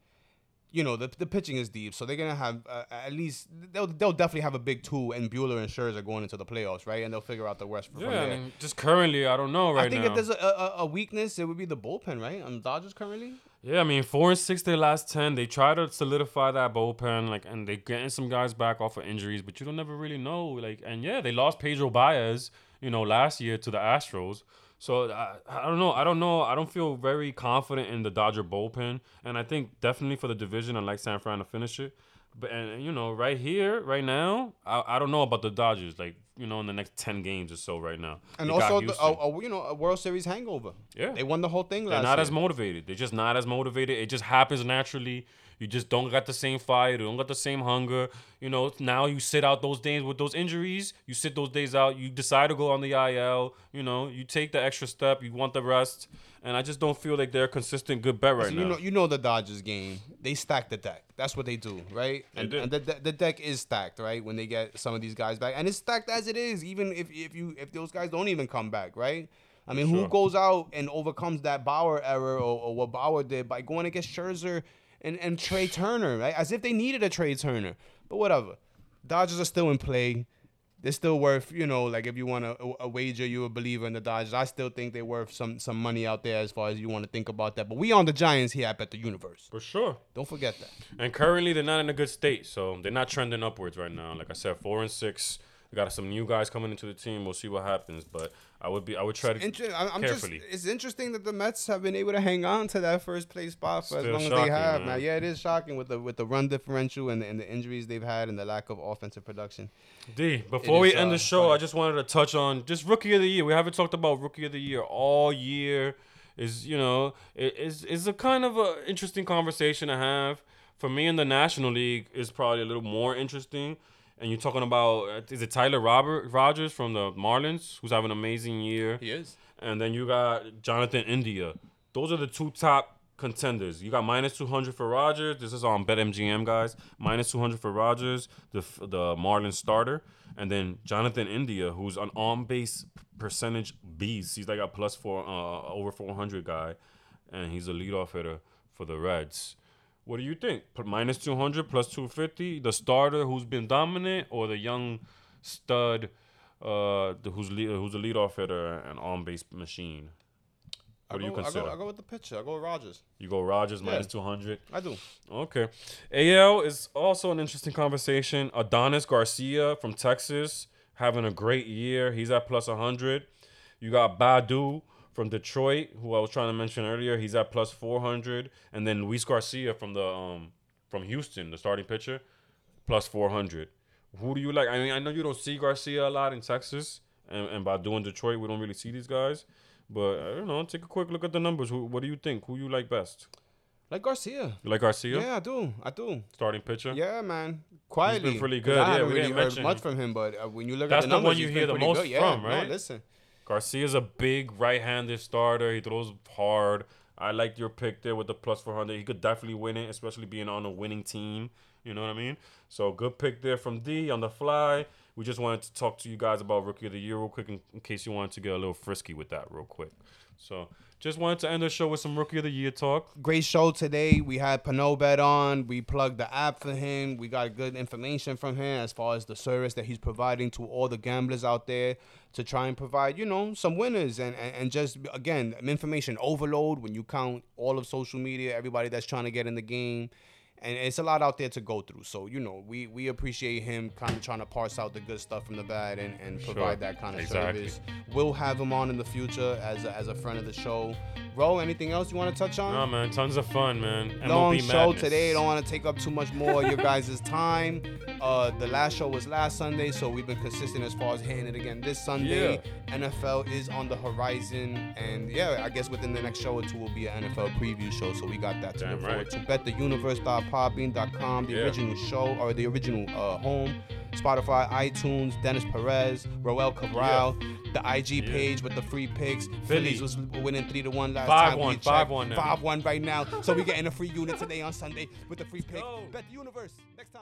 you know, the the pitching is deep, so they're gonna have uh, at least they'll they'll definitely have a big two, and Buehler and Scherzer going into the playoffs, right? And they'll figure out the rest from yeah, there. I mean, just currently, I don't know right I think now. if there's a, a, a weakness, it would be the bullpen, right? On the Dodgers currently. Yeah, I mean, four and six their last ten. They try to solidify that bullpen, like, and they're getting some guys back off of injuries, but you don't never really know, like, and yeah, they lost Pedro Baez, you know, last year to the Astros. So I, I don't know. I don't know. I don't feel very confident in the Dodger bullpen, and I think definitely for the division, I like San Fran to finish it. But and you know, right here, right now, I, I don't know about the Dodgers. Like you know, in the next ten games or so, right now, And also, the, Houston. a, a, you know, a World Series hangover. Yeah. they won the whole thing They're not year. as motivated. They're just not as motivated. It just happens naturally. You just don't got the same fire. You don't got the same hunger. You know, now you sit out those days with those injuries. You sit those days out. You decide to go on the IL. You know, you take the extra step. You want the rest. And I just don't feel like they're a consistent good bet right So now. you know, you know the Dodgers game. They stack the deck. That's what they do, right? And, do. and the, the the deck is stacked, right? When they get some of these guys back, and it's stacked as it is. Even if if you if those guys don't even come back, right? I mean, who goes out and overcomes that Bauer error or, or what Bauer did by going against Scherzer and and Trea Turner, right? As if they needed a Trea Turner, but whatever. Dodgers are still in play. They're still worth, you know, like if you want to a, a wager, you're a believer in the Dodgers. I still think they're worth some some money out there as far as you want to think about that. But we on the Giants here at Bet the Universe. For sure. Don't forget that. And currently, they're not in a good state, so they're not trending upwards right now. Like I said, four and six. We got some new guys coming into the team. We'll see what happens, but I would be, I would try to Inter- I'm I'm just. carefully. It's interesting that the Mets have been able to hang on to that first place spot for as Still long as they have. man. Now, yeah, it is shocking with the with the run differential and the, and the injuries they've had and the lack of offensive production. D. Before we end uh, the show, funny. I just wanted to touch on just rookie of the year. We haven't talked about rookie of the year all year. Is you know is is a kind of a interesting conversation to have. For me in the National League is probably a little more interesting. And you're talking about uh, is it Tyler Robert Rogers from the Marlins who's having an amazing year. He is. And then you got Jonathan India. Those are the two top contenders. You got minus 200 for Rogers. This is on BetMGM, guys. Minus 200 for Rogers, the the Marlins starter. And then Jonathan India, who's an on base percentage beast. He's like a plus four, uh, over 400 guy. And he's a leadoff hitter for the Reds. What do you think? P- Minus 200 plus 250? The starter who's been dominant or the young stud uh, who's, lead, who's a leadoff hitter and on base machine? I What do you consider? I go, I go with the pitcher. I go with Rogers. You go Rogers Yeah. minus 200. I do. Okay. AL is also an interesting conversation. Adolis Garcia from Texas having a great year. He's at plus 100. You got Baddoo from Detroit, who I was trying to mention earlier. He's at plus 400. And then Luis Garcia from the um from Houston, the starting pitcher, plus 400. Who do you like? I mean, I know you don't see Garcia a lot in Texas, and, and by doing Detroit, we don't really see these guys. But I don't know. Take a quick look at the numbers. Who? What do you think? Who you like best? Like Garcia. You like Garcia, Yeah, I do. I do. starting pitcher? Yeah, man. Quietly. pretty 'Cause good. I Yeah, haven't we really didn't heard mention much him. from him, but uh, when you look That's at the the numbers, one you he's hear been the most good. Yeah, from, no, right? listen. Garcia's a big right-handed starter. He throws hard. I like your pick there with the plus 400. He could definitely win it, especially being on a winning team. You know what I mean? So good pick there from D on the fly. We just wanted to talk to you guys about Rookie of the Year real quick in, in case you wanted to get a little frisky with that real quick. So just wanted to end the show with some Rookie of the Year talk. Great show today. We had Panobet on. We plugged the app for him. We got good information from him as far as the service that he's providing to all the gamblers out there to try and provide, you know, some winners and, and, and just again information overload when you count all of social media, everybody that's trying to get in the game. And it's a lot out there to go through. So you know, we we appreciate him kind of trying to parse out the good stuff from the bad and, and Sure. provide that kind of Exactly. service. We'll have him on in the future as a, as a friend of the show. Ro, anything else you want to touch on? No, man, tons of fun, man. long MLB show madness. today. Don't want to take up too much more of your guys' time. Uh, the last show was last Sunday, so we've been consistent as far as hitting it again this Sunday. Yeah. NFL is on the horizon, and yeah, I guess within the next show or two will be an NFL preview show. So we got that to Damn look forward to. BetTheUniverse.podbean.com, the Yeah. original show or the original uh, home. Spotify, iTunes, Dennis Perez, Roel Cabral, the IG Yeah. page with the free picks. Phillies was winning three to one last Five time. one, we checked. one now. Five one right now. So we getting a free unit today on Sunday with the free pick. go. Bet the universe next time.